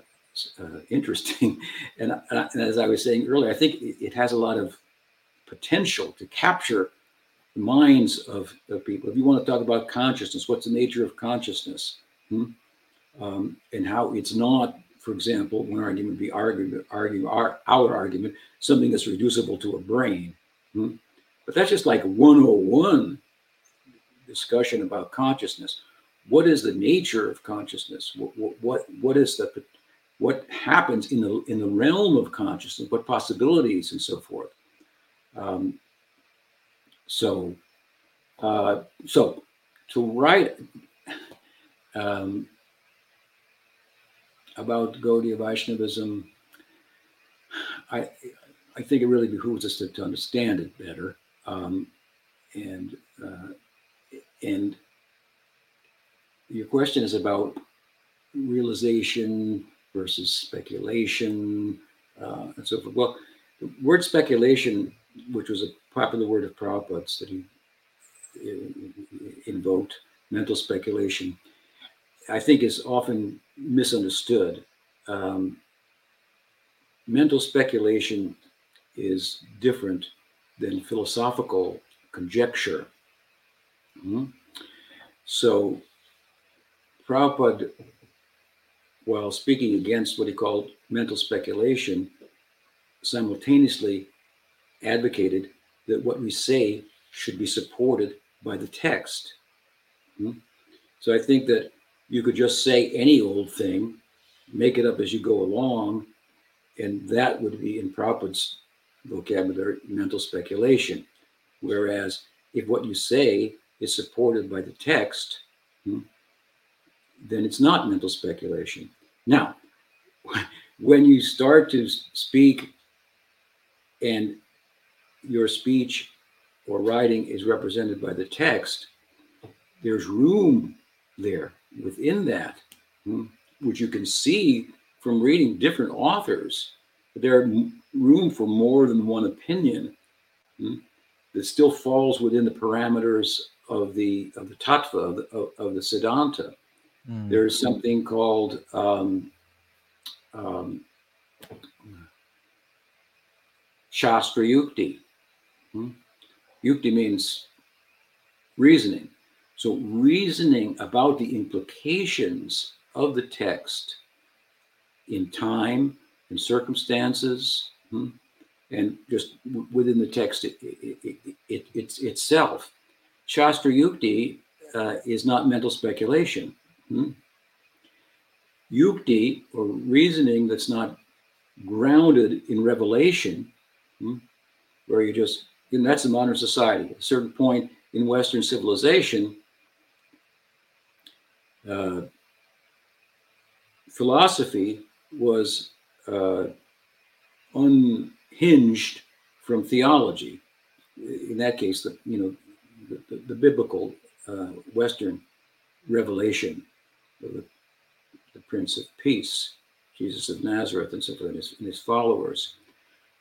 uh, interesting. And, uh, and, as I was saying earlier, I think it, it, has a lot of potential to capture the minds of, of people. If you want to talk about consciousness, what's the nature of consciousness? Hmm? Um, and how it's not, for example, one argument would be argument, arguing our, our argument, something that's reducible to a brain. Hmm? But that's just like 101 discussion about consciousness. What is the nature of consciousness? What, what, what is the what happens in the in the realm of consciousness, what possibilities and so forth. Um, so, uh, so to write um, about Gaudiya Vaishnavism, I I think it really behooves us to, to understand it better, um, and uh, and your question is about realization versus speculation uh, and so forth. Well, the word speculation, which was a popular word of Prabhupada's that he invoked, mental speculation, I think is often misunderstood. Um, mental speculation is different than philosophical conjecture. Mm-hmm. So, Prabhupada while speaking against what he called mental speculation, simultaneously advocated that what we say should be supported by the text. Hmm? So I think that you could just say any old thing, make it up as you go along, and that would be in Prabhupada's vocabulary mental speculation. Whereas if what you say is supported by the text, hmm, then it's not mental speculation. Now, when you start to speak and your speech or writing is represented by the text, there's room there within that, hmm, which you can see from reading different authors. There's room for more than one opinion hmm, that still falls within the parameters of the of the tattva of the, of, of the siddhanta. Mm. There's something called um, um, Shastra Yukti. Hmm? Yukti means reasoning. So, reasoning about the implications of the text in time and circumstances, hmm? and just within the text it, it, it, it, itself. Shastra Yukti uh, is not mental speculation. Hmm? Yukti, or reasoning that's not grounded in revelation, hmm? where you just, and that's the modern society. At a certain point in Western civilization, uh, philosophy was uh, unhinged from theology. In that case, the you know the, the, the biblical uh, Western revelation the, the Prince of Peace, Jesus of Nazareth, and so forth, and his, and his followers.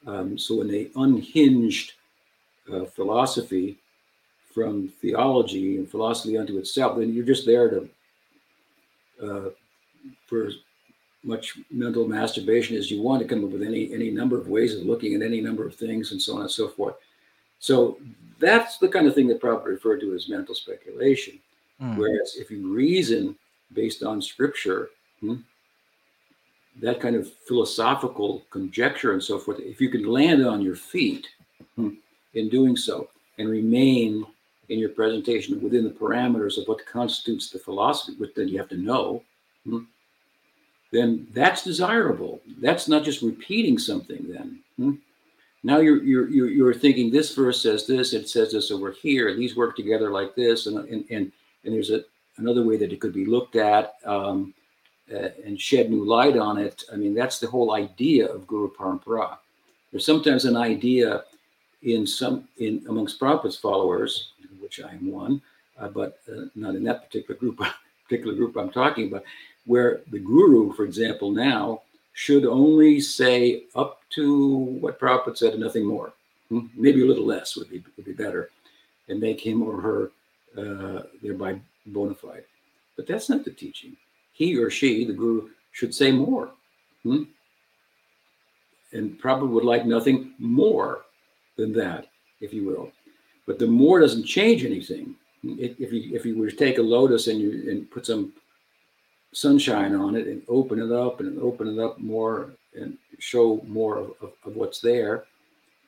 Um, so when they unhinged uh, philosophy from theology and philosophy unto itself, then you're just there to, uh, for much mental masturbation as you want to come up with any any number of ways of looking at any number of things and so on and so forth. So that's the kind of thing that Prabhupada referred to as mental speculation. Mm. Whereas if you reason based on scripture, hmm, that kind of philosophical conjecture and so forth, if you can land on your feet hmm, in doing so and remain in your presentation within the parameters of what constitutes the philosophy, which then you have to know, hmm, then that's desirable. That's not just repeating something then. Hmm. Now you're, you're, you're, you're thinking this verse says this, it says this over here, these work together like this, and, and, and, and there's a, another way that it could be looked at um, uh, and shed new light on it. I mean, that's the whole idea of Guru Parampara. There's sometimes an idea in some in amongst Prabhupada's followers, which I am one, uh, but uh, not in that particular group, particular group I'm talking about, where the guru, for example, now should only say up to what Prabhupada said and nothing more. Hmm? Maybe a little less would be would be better, and make him or her uh, thereby bona fide. But that's not the teaching. He or she, the guru, should say more. Hmm? And probably would like nothing more than that, if you will. But the more doesn't change anything. If if you if you were to take a lotus and you and put some sunshine on it and open it up and open it up more and show more of, of, of what's there,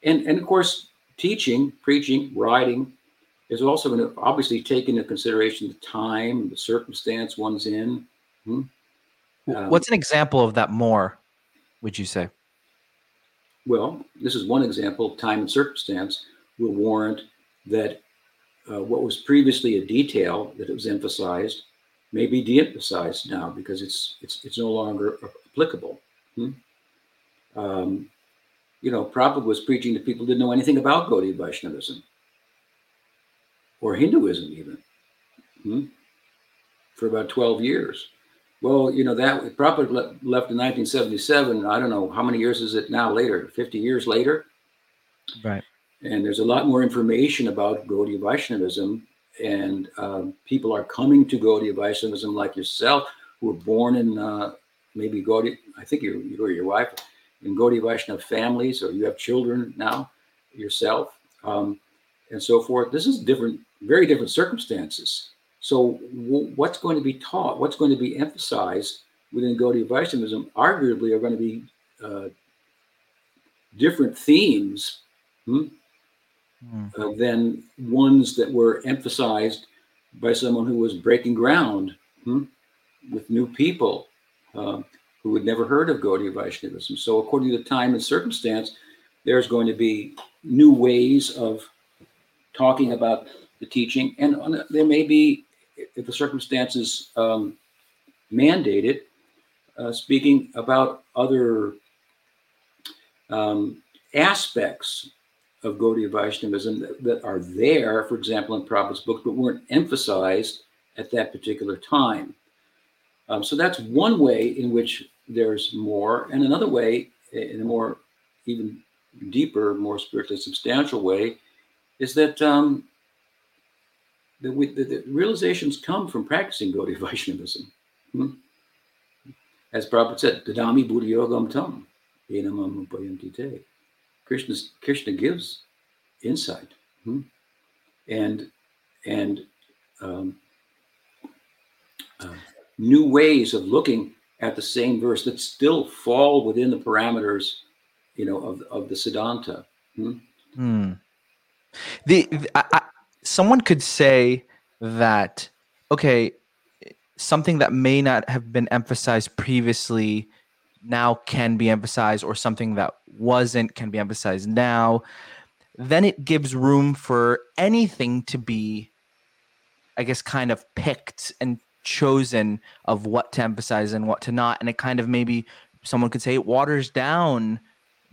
and and of course teaching, preaching, writing is also going to obviously take into consideration the time, the circumstance one's in. Hmm? Um, What's an example of that more, would you say? Well, this is one example. Time and circumstance will warrant that uh, what was previously a detail that it was emphasized may be de-emphasized now because it's it's it's no longer applicable. Hmm? Um, you know, Prabhupada was preaching to people who didn't know anything about Gaudiya Vaishnavism or Hinduism even hmm? for about 12 years. Well, you know, that Prabhupada le- left in 1977. I don't know how many years is it now later, 50 years later. Right. And there's a lot more information about Gaudiya Vaishnavism. And um, people are coming to Gaudiya Vaishnavism like yourself, who were born in uh, maybe Gaudiya, I think you, you or your wife, in Gaudiya Vaishnava families, or you have children now yourself, um, and so forth. This is different, very different circumstances. So, w- what's going to be taught, what's going to be emphasized within Gaudiya Vaishnavism, arguably are going to be uh, different themes hmm, Mm. uh, than ones that were emphasized by someone who was breaking ground hmm, with new people uh, who had never heard of Gaudiya Vaishnavism. So, according to the time and circumstance, there's going to be new ways of talking about the teaching, and on, there may be, if the circumstances um, mandate it, uh, speaking about other um, aspects of Gaudiya Vaishnavism that, that are there, for example, in Prabhupada's book, but weren't emphasized at that particular time. Um, so that's one way in which there's more, and another way, in a more even deeper, more spiritually substantial way, is that um, the, the realizations come from practicing Gaudiya Vaishnavism. Hmm? As Prabhupada said, Dadami Buddhi Yogam Tam, Enamam Upayanti Te. Krishna's, Krishna gives insight hmm? and and um, uh, new ways of looking at the same verse that still fall within the parameters, you know, of of the Siddhanta. Hmm? Hmm. The, the- I, someone could say that okay, something that may not have been emphasized previously now can be emphasized, or something that wasn't can be emphasized now. Then it gives room for anything to be, I guess, kind of picked and chosen of what to emphasize and what to not, and it kind of maybe someone could say it waters down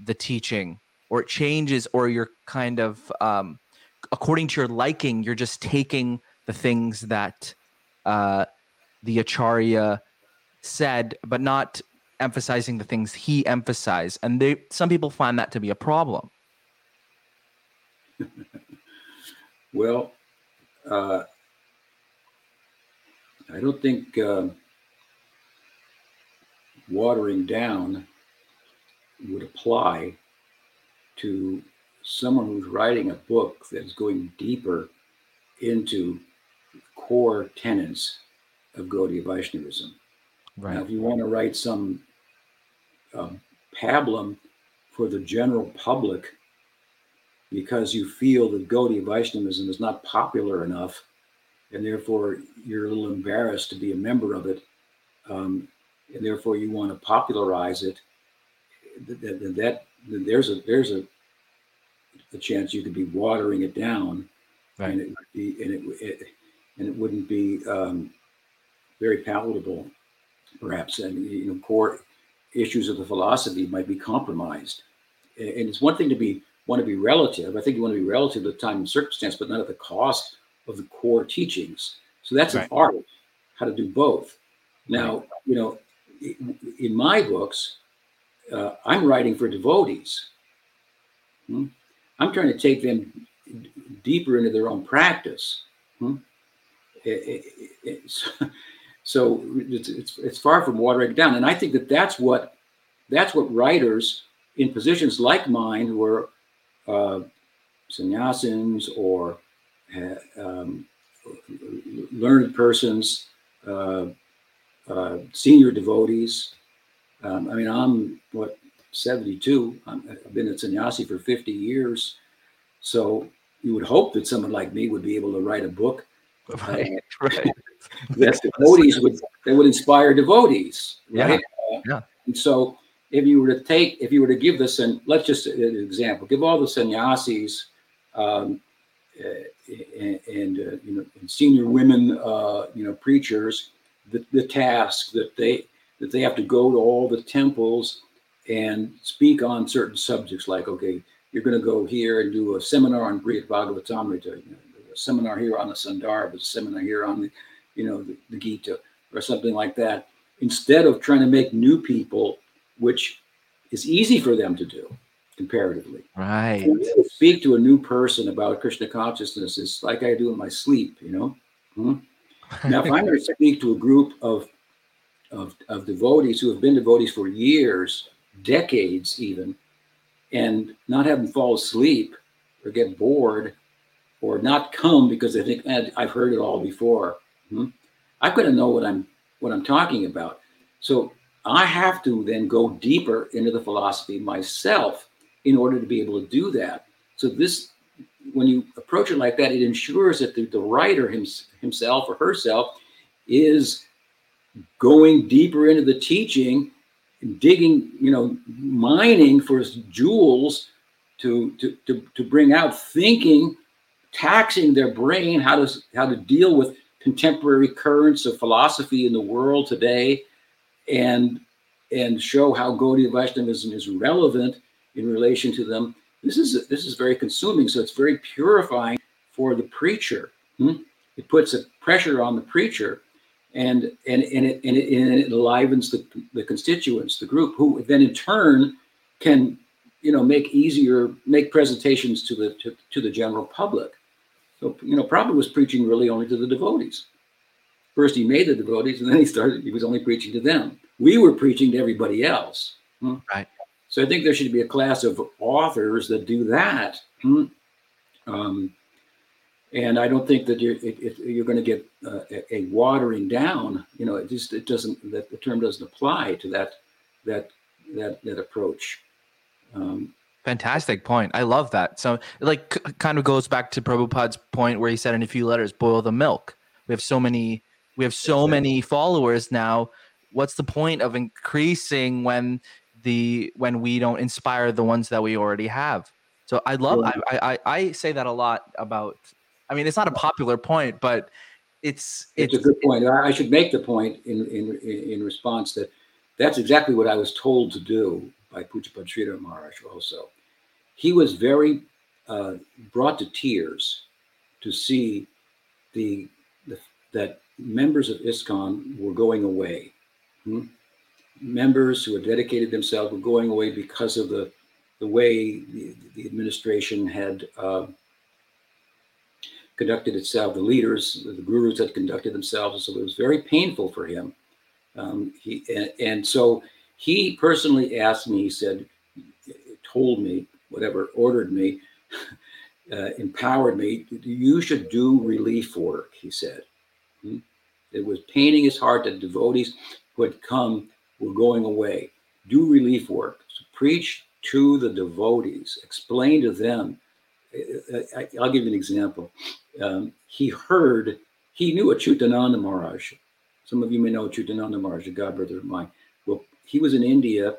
the teaching or it changes or you're kind of um, according to your liking you're just taking the things that uh, the acharya said but not emphasizing the things he emphasized and they some people find that to be a problem Well, uh, I don't think um watering down would apply to someone who's writing a book that's going deeper into core tenets of Gaudiya Vaishnavism. Now, if you want to write some um, pablum for the general public because you feel that Gaudiya Vaishnavism is not popular enough, and therefore you're a little embarrassed to be a member of it, um, and therefore you want to popularize it, that, that, that there's a there's a, a chance you could be watering it down, Right. and it would be and it, it and it wouldn't be um, very palatable, perhaps, and you know core issues of the philosophy might be compromised. And and it's one thing to be want to be relative. I think you want to be relative to time and circumstance, but not at the cost of the core teachings. So that's Right. an art, how to do both. Now, you know, in my books, uh, I'm writing for devotees. Hmm? I'm trying to take them d- deeper into their own practice. Hmm? it, it, it's, so it's, it's it's far from watering down, and I think that that's what that's what writers in positions like mine, who are uh, sannyasins or uh, um, learned persons, uh, uh, senior devotees. Um, I mean, I'm what 72. i have been a sannyasi for 50 years, so you would hope that someone like me would be able to write a book. Right, right. that devotees would that would inspire devotees, right? Yeah. yeah. And so, if you were to take, if you were to give this, and let's just an example, give all the sannyasis um, and, and uh, you know and senior women, uh, you know, preachers, the, the task that they that they have to go to all the temples and speak on certain subjects, like okay, you're going to go here and do a seminar on Brihad Bhagavatamrita, you know, a seminar here on the Sandarbha, a seminar here on the, you know, the, the Gita, or something like that. Instead of trying to make new people, which is easy for them to do comparatively. Right. speak to a new person about Krishna consciousness is like I do in my sleep, you know. Hmm? Now, if I'm going to speak to a group of, of of devotees who have been devotees for years, decades even, and not have them fall asleep or get bored or not come because they think I've heard it all before. Hmm? I've got to know what I'm what I'm talking about. So I have to then go deeper into the philosophy myself in order to be able to do that. So this, when you approach it like that, it ensures that the, the writer hims, himself or herself is going deeper into the teaching, digging, you know, mining for jewels to, to, to, to bring out thinking taxing their brain how to how to deal with contemporary currents of philosophy in the world today and and show how Gaudiya Vaishnavism is relevant in relation to them. This is this is very consuming, so it's very purifying for the preacher. Hmm? It puts a pressure on the preacher, and and and it and it, and it enlivens the, the constituents, the group, who then in turn can you know make easier make presentations to the to, to the general public. So, you know, Prabhupada was preaching really only to the devotees. First, he made the devotees, and then he started, he was only preaching to them. We were preaching to everybody else. Hmm? Right. So I think there should be a class of authors that do that. Hmm? Um, and I don't think that you're it, it, you're going to get uh, a, a, watering down. You know, it just it doesn't that the term doesn't apply to that that that that approach. Um, Fantastic point. I love that. So, like, c- kind of goes back to Prabhupada's point where he said in a few letters, boil the milk. We have so many, we have so exactly. many followers now. What's the point of increasing when the when we don't inspire the ones that we already have? So I love. Yeah. I, I I say that a lot about. I mean, it's not a popular point, but it's it's, it's a good point. I should make the point in in in response that that's exactly what I was told to do by Pujyapad Sridhar Maharaj also. He was very uh, brought to tears to see the, the, that members of ISKCON were going away. Hmm? Members who had dedicated themselves were going away because of the the way the, the administration had uh, conducted itself, the leaders, the gurus had conducted themselves. So it was very painful for him. Um, he and, and so he personally asked me, he said, told me, whatever, ordered me, uh, empowered me, you should do relief work, he said. Hmm? It was paining his heart that devotees who had come were going away. Do relief work. So preach to the devotees, explain to them. I, will give you an example. Um, he heard, he knew Achyutananda Maharaj. Some of you may know Achyutananda Maharaj, a god brother of mine Well, he was in India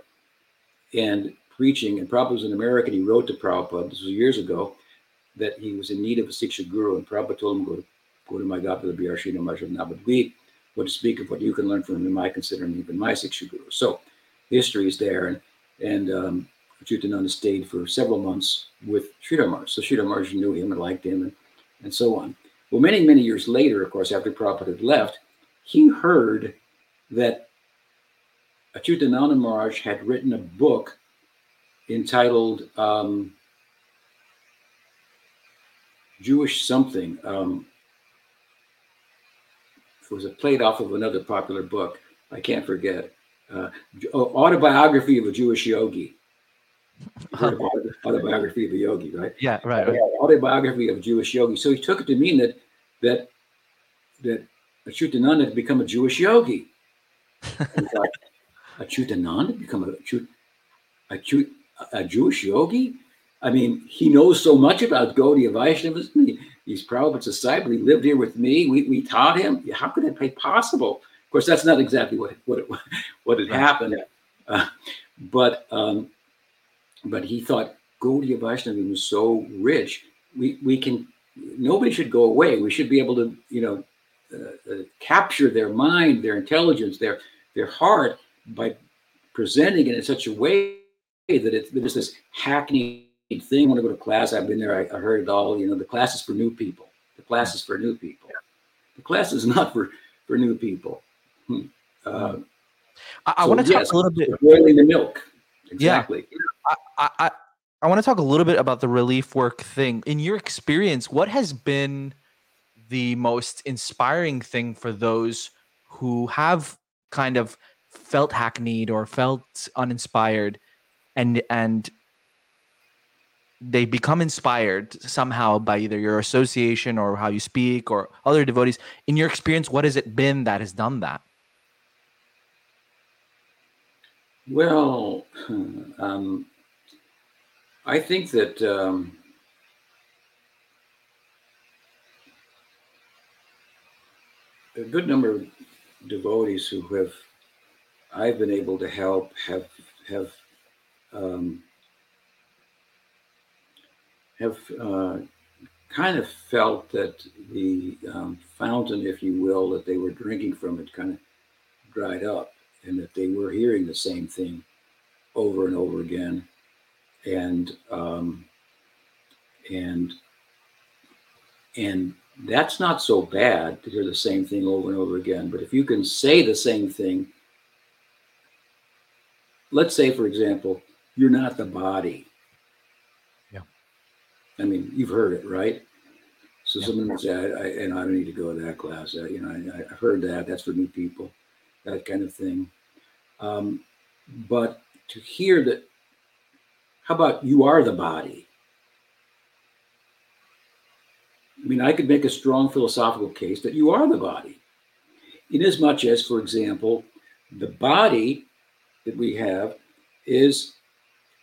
and preaching, and Prabhupada was an American. He wrote to Prabhupada, this was years ago, that he was in need of a Siksha guru. And Prabhupada told him, go to, go to my Gopala Biarshina Majab Navadweep, what to speak of what you can learn from him. I consider him even my Siksha guru. So history is there. And, and um, Achyutananda stayed for several months with Sridhar. So Sridhar knew him and liked him and, and so on. Well, many, many years later, of course, after Prabhupada had left, he heard that Achyutananda Maharaj had written a book entitled um, Jewish something. Um, was a played off of another popular book. I can't forget. Uh, autobiography of a Jewish yogi. autobiography of a yogi, right? Yeah, right. right. Autobiography of a Jewish yogi. So he took it to mean that that that Achyutananda had become a Jewish yogi. Achyutananda had become a, a, a Jewish yogi? I mean, he knows so much about Gaudiya Vaishnavism. he's Prabhupada's disciple. He lived here with me. We, we taught him. How could that be possible? Of course, that's not exactly what what it, what had happened. Uh, but um, but he thought Gaudiya Vaishnavism was so rich. We we can nobody should go away. We should be able to you know uh, uh, capture their mind, their intelligence, their their heart by presenting it in such a way that it, there's this hackneyed thing. When I want to go to class. I've been there. I, I, heard it all. You know, the class is for new people. The class is for new people. The class is not for for new people. Hmm. Uh, I, I so want to talk a little bit boiling the milk. Exactly. Yeah. I, I I want to talk a little bit about the relief work thing. In your experience, what has been the most inspiring thing for those who have kind of felt hackneyed or felt uninspired and and they become inspired somehow by either your association or how you speak or other devotees. In your experience what has it been that has done that? Well um, i think that um, a good number of devotees who have I've been able to help have have um, have uh, kind of felt that the um, fountain, if you will, that they were drinking from it kind of dried up, and that they were hearing the same thing over and over again, and um, and and that's not so bad to hear the same thing over and over again. But if you can say the same thing, let's say, for example, you're not the body. Yeah. I mean, you've heard it, right? So yeah. someone would say, I, I, and I don't need to go to that class. I, you know, I, have heard that. That's for new people, that kind of thing. Um, but to hear that, how about you are the body? I mean, I could make a strong philosophical case that you are the body, inasmuch as, for example, the body that we have is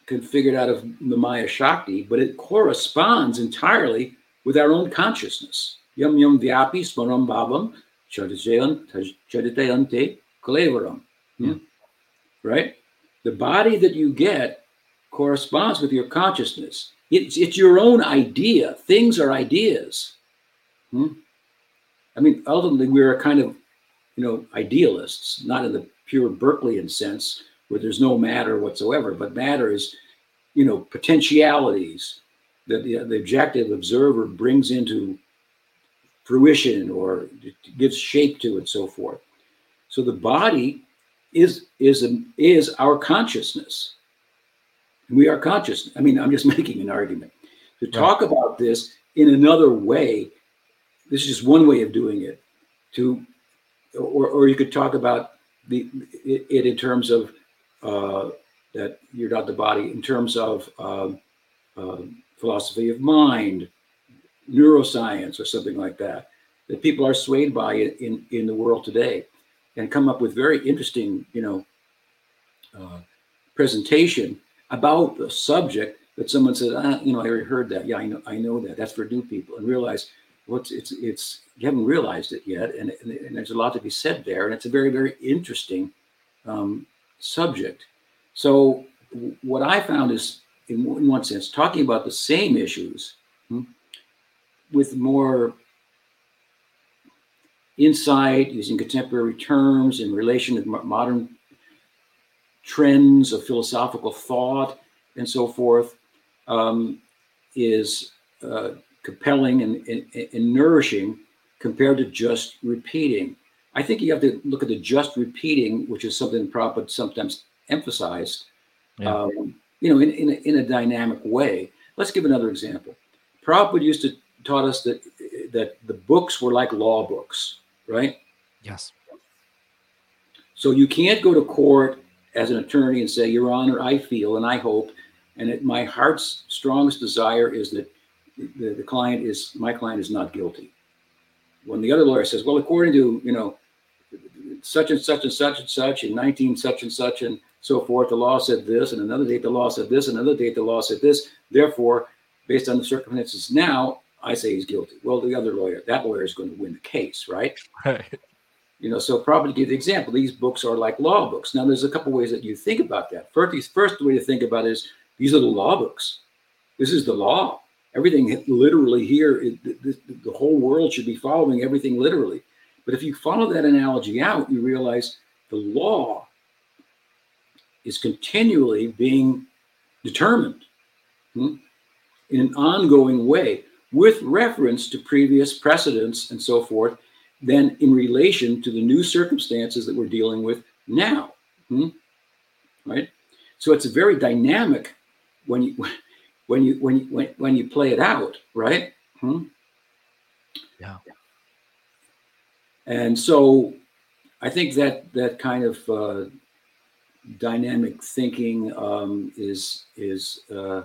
configured out of the Maya Shakti, but it corresponds entirely with our own consciousness. Yam yam vyapi smaram bhavam chaditayante kalevaram. Hmm? Right? The body that you get corresponds with your consciousness. It's, it's your own idea. Things are ideas. Hmm? I mean, ultimately, we're a kind of, you know, idealists, not in the pure Berkeleyan sense, where there's no matter whatsoever, but matter is, you know, potentialities that the, the objective observer brings into fruition or gives shape to and so forth. So the body is is is our consciousness. We are conscious. I mean, I'm just making an argument. To talk right. about this in another way, this is just one way of doing it. To, or, or you could talk about the it, it in terms of that you're not the body, in terms of uh, uh, philosophy of mind, neuroscience, or something like that. That people are swayed by in in the world today, and come up with very interesting, you know, uh, presentation about the subject that someone says, ah, you know, I already heard that. Yeah, I know, I know that. That's for new people, and realize what's it's it's you haven't realized it yet, and, and, and there's a lot to be said there, and it's a very very interesting um, subject. So what I found is, in, one sense, talking about the same issues hmm, with more insight, using contemporary terms in relation to modern trends of philosophical thought and so forth um, is uh, compelling and, and, and, nourishing compared to just repeating. I think you have to look at the just repeating, which is something Prabhupada sometimes emphasized, yeah. um, you know, in, in a, in, a, dynamic way. Let's give another example. Prabhupada used to taught us that that the books were like law books, right? Yes. So you can't go to court as an attorney and say, Your Honor, I feel and I hope, and it, my heart's strongest desire is that the, the client is my client is not guilty. When the other lawyer says, Well, according to you know such and such and such and such in 19 such and such and so forth, the law said this, and another date the law said this, another date the law said this. Therefore, based on the circumstances now, I say he's guilty. Well, the other lawyer, that lawyer is going to win the case, right? Right. You know, so probably to give the example, these books are like law books. Now, there's a couple ways that you think about that. First, first way to think about it is these are the law books. This is the law. Everything literally here, it, the, the whole world should be following everything literally. But if you follow that analogy out, you realize the law is continually being determined hmm, in an ongoing way with reference to previous precedents and so forth then in relation to the new circumstances that we're dealing with now. Hmm? Right? So it's a very dynamic when you when you when you when, when you play it out, right? Hmm? Yeah. And so I think that that kind of uh, dynamic thinking um, is is uh,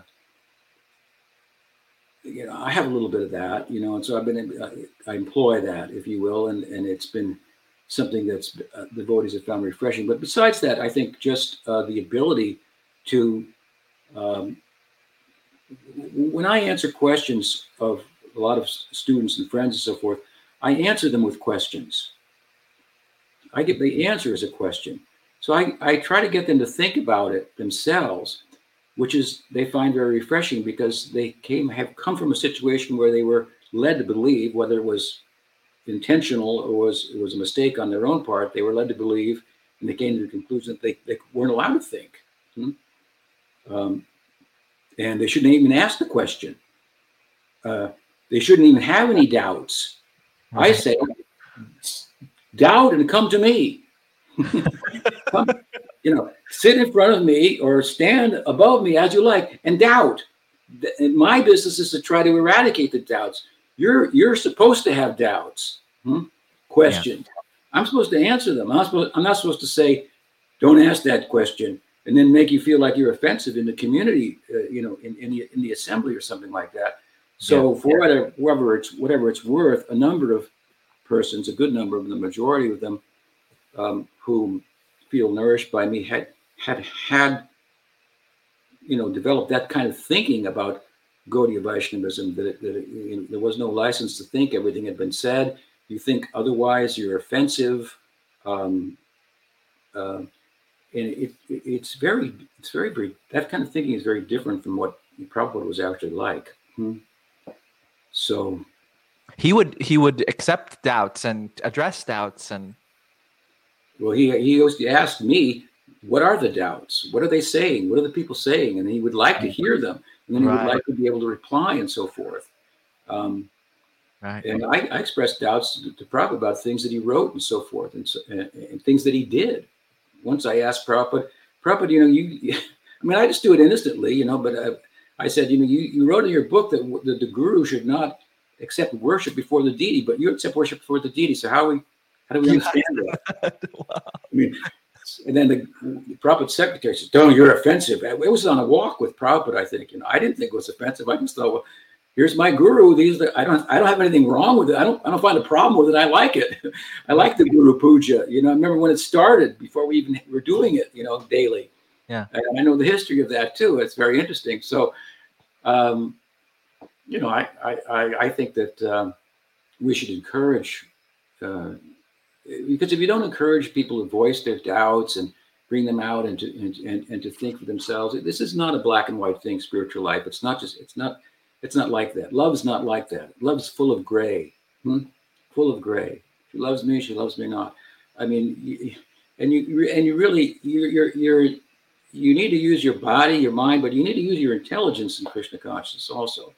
you know, I have a little bit of that, you know, and so I've been, I employ that, if you will, and and it's been something that's uh, the devotees have found refreshing. But besides that, I think just uh, the ability to, um, when I answer questions of a lot of students and friends and so forth, I answer them with questions. I get the answer as a question. So I, I try to get them to think about it themselves which is they find very refreshing because they came have come from a situation where they were led to believe, whether it was intentional or was it was a mistake on their own part, they were led to believe, and they came to the conclusion that they, they weren't allowed to think. Hmm? Um, and they shouldn't even ask the question. Uh, they shouldn't even have any doubts. I say, doubt and come to me. come, you know, sit in front of me or stand above me as you like and doubt. My business is to try to eradicate the doubts. You're you're supposed to have doubts, hmm? questions. Yeah. I'm supposed to answer them. I'm not, supposed, I'm not supposed to say, "Don't ask that question," and then make you feel like you're offensive in the community, uh, you know, in, in the in the assembly or something like that. So yeah. for whatever, whatever it's whatever it's worth, a number of persons, a good number of them, the majority of them, um, who feel nourished by me had had had you know developed that kind of thinking about Gaudiya Vaishnavism that, it, that it, you know, there was no license to think everything had been said. You think otherwise, you're offensive. Um, uh, and it, it, it's very, it's very, very, that kind of thinking is very different from what Prabhupada was actually like. Hmm. So he would, he would accept doubts and address doubts and well, he he used to ask me, "What are the doubts? What are they saying? What are the people saying?" And he would like to hear them, and then he right. would like to be able to reply and so forth. Um, right. And I, I, expressed doubts to, to Prabhupada about things that he wrote and so forth, and, so, and, and things that he did. Once I asked Prabhupada, Prabhupada, you know, you, I mean, I just do it instantly, you know, but I, said, you know, you, you wrote in your book that the, the guru should not accept worship before the deity, but you accept worship before the deity. So how we how do we understand that? wow. I mean, and then the, the secretary says, "No, you're offensive." It was on a walk with Prabhupada. I think you know. I didn't think it was offensive. I just thought, well, here's my guru. These I don't I don't have anything wrong with it. I don't I don't find a problem with it. I like it. I like the Guru Puja. You know, I remember when it started before we even were doing it. You know, daily. Yeah. And I know the history of that too. It's very interesting. So, um, you know, I I I think that um, we should encourage. Uh, because if you don't encourage people to voice their doubts and bring them out and to and, and, and to think for themselves this is not a black and white thing spiritual life it's not just it's not it's not like that love's not like that love's full of gray hmm? full of gray she loves me she loves me not i mean and you and you really you're you're, you're you need to use your body your mind but you need to use your intelligence in krishna consciousness also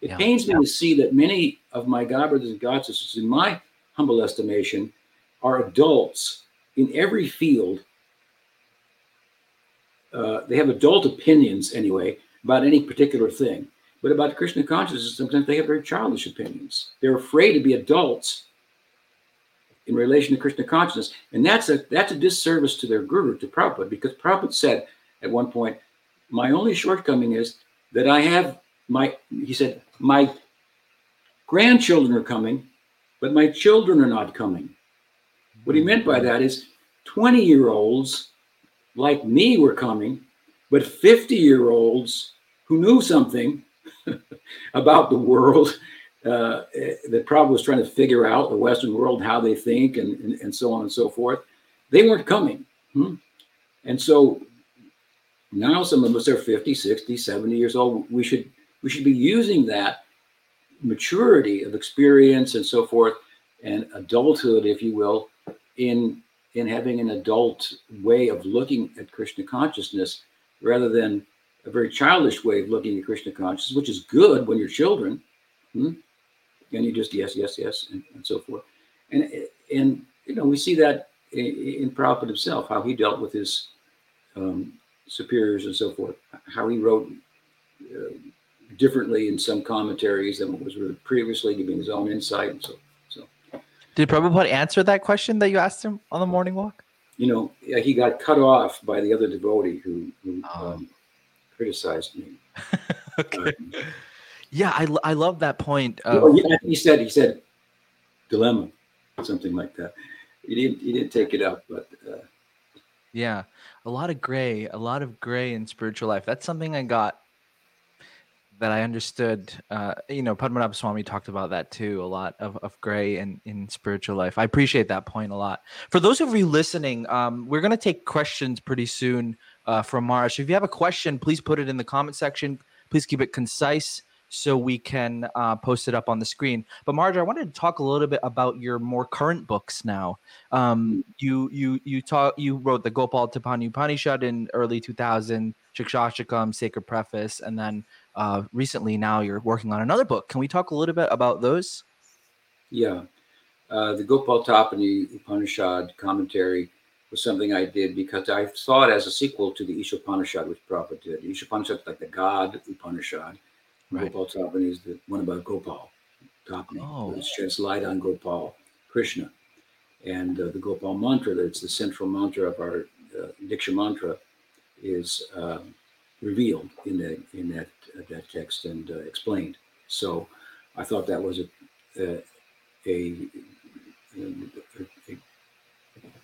it yeah, pains me yeah. to see that many of my god brothers and god sisters in my humble estimation are adults in every field. Uh, they have adult opinions anyway about any particular thing. But about Krishna consciousness, sometimes they have very childish opinions. They're afraid to be adults in relation to Krishna consciousness. And that's a that's a disservice to their guru, to Prabhupada, because Prabhupada said at one point, my only shortcoming is that I have my he said, my grandchildren are coming, but my children are not coming. What he meant by that is 20 year olds like me were coming, but 50 year olds who knew something about the world uh, that probably was trying to figure out the Western world, how they think, and, and, and so on and so forth, they weren't coming. Hmm? And so now some of us are 50, 60, 70 years old. We should we should be using that maturity of experience and so forth and adulthood, if you will, in in having an adult way of looking at Krishna consciousness rather than a very childish way of looking at Krishna consciousness, which is good when you're children. Hmm? And you just yes, yes, yes, and, and, so forth. And and you know we see that in, in Prabhupada himself, how he dealt with his um, superiors and so forth, how he wrote uh, differently in some commentaries than what was written previously, giving his own insight and so. So, did Prabhupada answer that question that you asked him on the morning walk? You know, he got cut off by the other devotee who, who oh. um, criticized me. okay. Um, yeah, I, I love that point. Of, yeah, he said he said dilemma, something like that. He didn't he didn't take it up, but uh, yeah, a lot of gray, a lot of gray in spiritual life. That's something I got that I understood. Uh, you know, Padmanabha Swami talked about that too, a lot of, of gray in, in spiritual life. I appreciate that point a lot. For those of you listening, um, we're going to take questions pretty soon uh, from Mara. So if you have a question, please put it in the comment section. Please keep it concise so we can uh, post it up on the screen. But Maharaj, I wanted to talk a little bit about your more current books now. Um, you you you talk you wrote the Gopal Tapani Upanishad in early 2000, Shikshashtakam, Sacred Preface, and then uh, recently now you're working on another book. Can we talk a little bit about those? Yeah. Uh, the Gopal Tapani Upanishad commentary was something I did because I saw it as a sequel to the Ishopanishad, which Prabhupada did. The Ishopanishad is like the God Upanishad. Right. Gopal Tapani is the one about Gopal Tapani, oh. which sheds light on Gopal, Krishna. And uh, the Gopal mantra, that's the central mantra of our uh, Diksha mantra, is uh, revealed in that in that uh, that text and uh, explained. So I thought that was a a, a, a,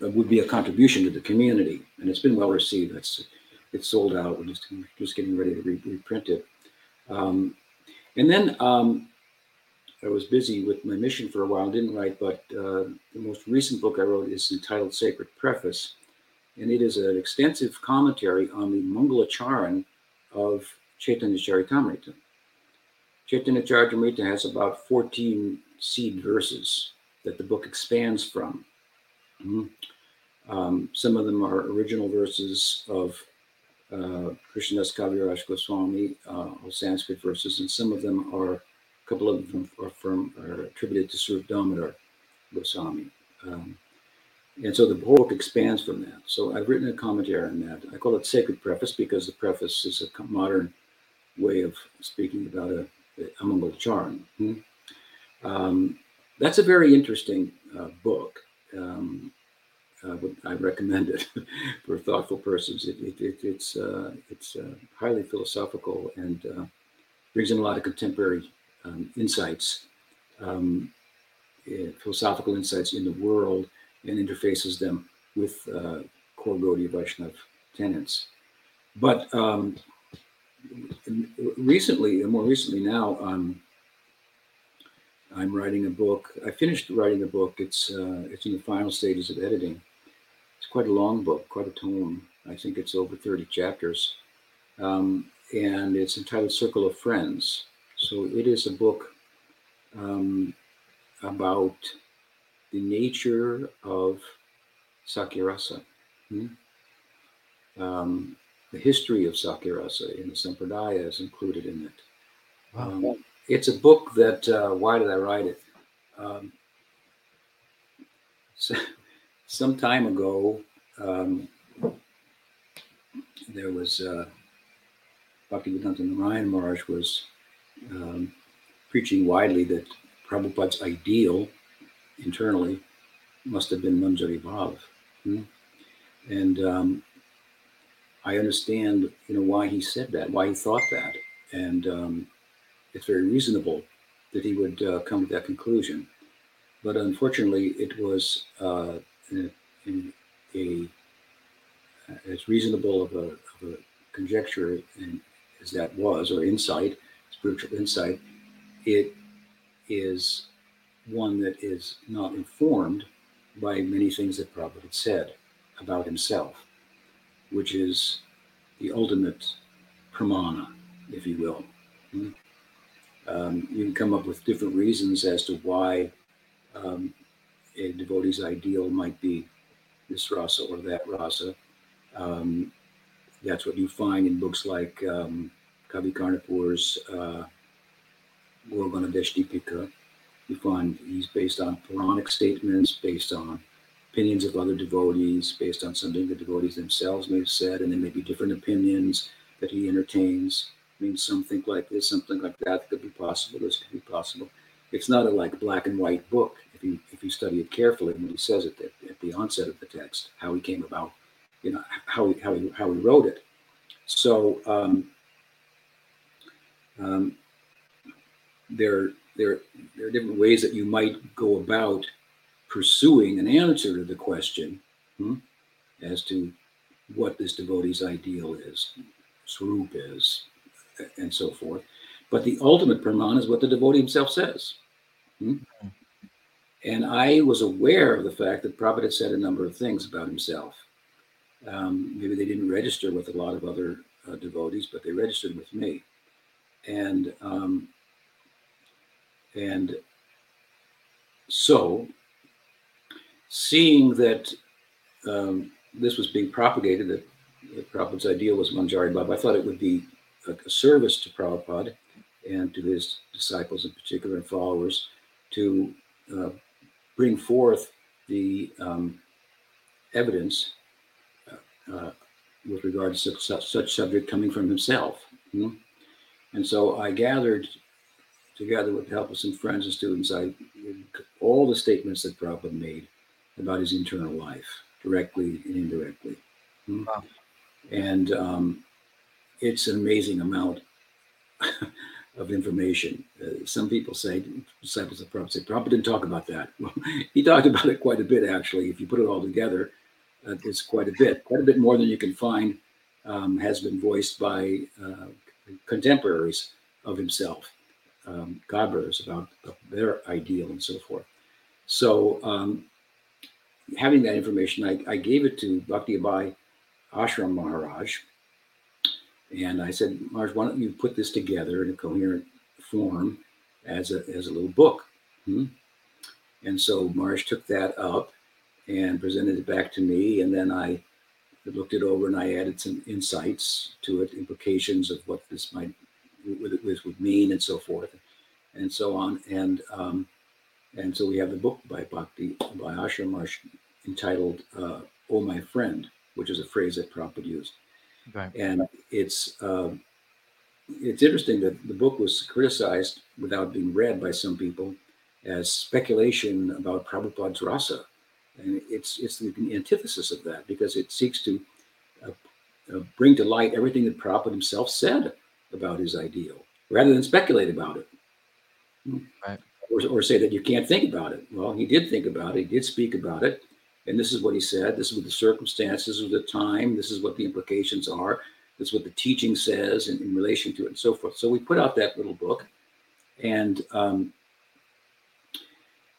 a would be a contribution to the community, and it's been well received. It's it's sold out. We're just just getting ready to re- reprint it. Um, and then um, I was busy with my mission for a while, didn't write, but uh, the most recent book I wrote is entitled Sacred Preface, and it is an extensive commentary on the Mangalacharan of Chaitanya Charitamrita. Chaitanya Charitamrita has about 14 seed verses that the book expands from. Mm-hmm. Um, some of them are original verses of uh, Krishnadas Kaviraj Goswami, uh, Sanskrit verses, and some of them are, a couple of them are, from, are attributed to Swarup Damodar Goswami. Um, and so the book expands from that. So I've written a commentary on that. I call it Sacred Preface because the preface is a modern way of speaking about a, a Mangala Charan. Hmm? Um, that's a very interesting uh, book. Um, uh, I recommend it for thoughtful persons. It, it, it, it's uh, it's uh, highly philosophical and uh, brings in a lot of contemporary um, insights, um, eh, philosophical insights in the world, and interfaces them with uh, core Gaudiya Vaishnav tenets. But um, recently, more recently now, um, I'm writing a book. I finished writing a book. It's uh, it's in the final stages of editing. It's quite a long book, quite a tome. I think it's over 30 chapters, um, and it's entitled Circle of Friends. So it is a book um, about the nature of Sakhyarasa. Hmm? Um, the history of Sakhyarasa in the Sampradaya is included in it. Wow. Um, it's a book that, uh, why did I write it? Um, so, some time ago, um, there was uh, Bhaktivedanta Narayan Maharaj was um, preaching widely that Prabhupada's ideal internally must have been Manjari Bhav. Hmm? And um, I understand, you know, why he said that, why he thought that, and um, it's very reasonable that he would uh, come to that conclusion. But unfortunately, it was uh, in, a as reasonable of a, of a conjecture in, as that was, or insight, spiritual insight. It is one that is not informed by many things that Prabhupada had said about himself, which is the ultimate pramana, if you will. Hmm? Um, you can come up with different reasons as to why um, a devotee's ideal might be this rasa or that rasa. Um, that's what you find in books like um, Kavi Karnapur's uh, Dipika. You find he's based on Puranic statements, based on opinions of other devotees, based on something the devotees themselves may have said, and there may be different opinions that he entertains. I mean, some think like this, something like that could be possible. This could be possible. It's not a like black and white book. If you study it carefully, when he says it at, at the onset of the text, how he came about, you know, how he how he how he wrote it. So um, um, there there there are different ways that you might go about pursuing an answer to the question hmm, as to what this devotee's ideal is, swarup is, and so forth. But the ultimate pramana is what the devotee himself says. Hmm? And I was aware of the fact that Prabhupada had said a number of things about himself. Um, maybe they didn't register with a lot of other uh, devotees, but they registered with me. And um, and so, seeing that um, this was being propagated, that, that Prabhupada's ideal was Manjari Bhav, I thought it would be a, a service to Prabhupada and to his disciples in particular and followers to uh, bring forth the um, evidence uh, uh, with regard to such, such, subject coming from himself. Mm-hmm. And so I gathered, together with the help of some friends and students, I all the statements that Prabhupada made about his internal life, directly and indirectly. Mm-hmm. Wow. And um, it's an amazing amount of information. Uh, some people say, disciples of Prabhupada say, Prabhupada didn't talk about that. Well, he talked about it quite a bit, actually. If you put it all together, uh, it's quite a bit, quite a bit more than you can find um, has been voiced by uh, contemporaries of himself, um, godbrothers, about their ideal and so forth. So, um, having that information, I, I, gave it to Bhakti Abhay Ashram Maharaj, and I said, Maharaj, why don't you put this together in a coherent form as a, as a little book? Hmm? And so Maharaj took that up and presented it back to me. And then I looked it over and I added some insights to it, implications of what this might what this would mean and so forth and so on. And um, and so we have the book by Bhakti Abhay Ashram Maharaj entitled uh, "Oh My Friend," which is a phrase that Prabhupada used. And it's uh, it's interesting that the book was criticized without being read by some people as speculation about Prabhupada's rasa. And it's it's the antithesis of that because it seeks to uh, uh, bring to light everything that Prabhupada himself said about his ideal, rather than speculate about it. Right. Or, or say that you can't think about it. Well, he did think about it. He did speak about it. And this is what he said. This is what the circumstances of the time. This is what the implications are. This is what the teaching says in, in relation to it and so forth. So we put out that little book. And um,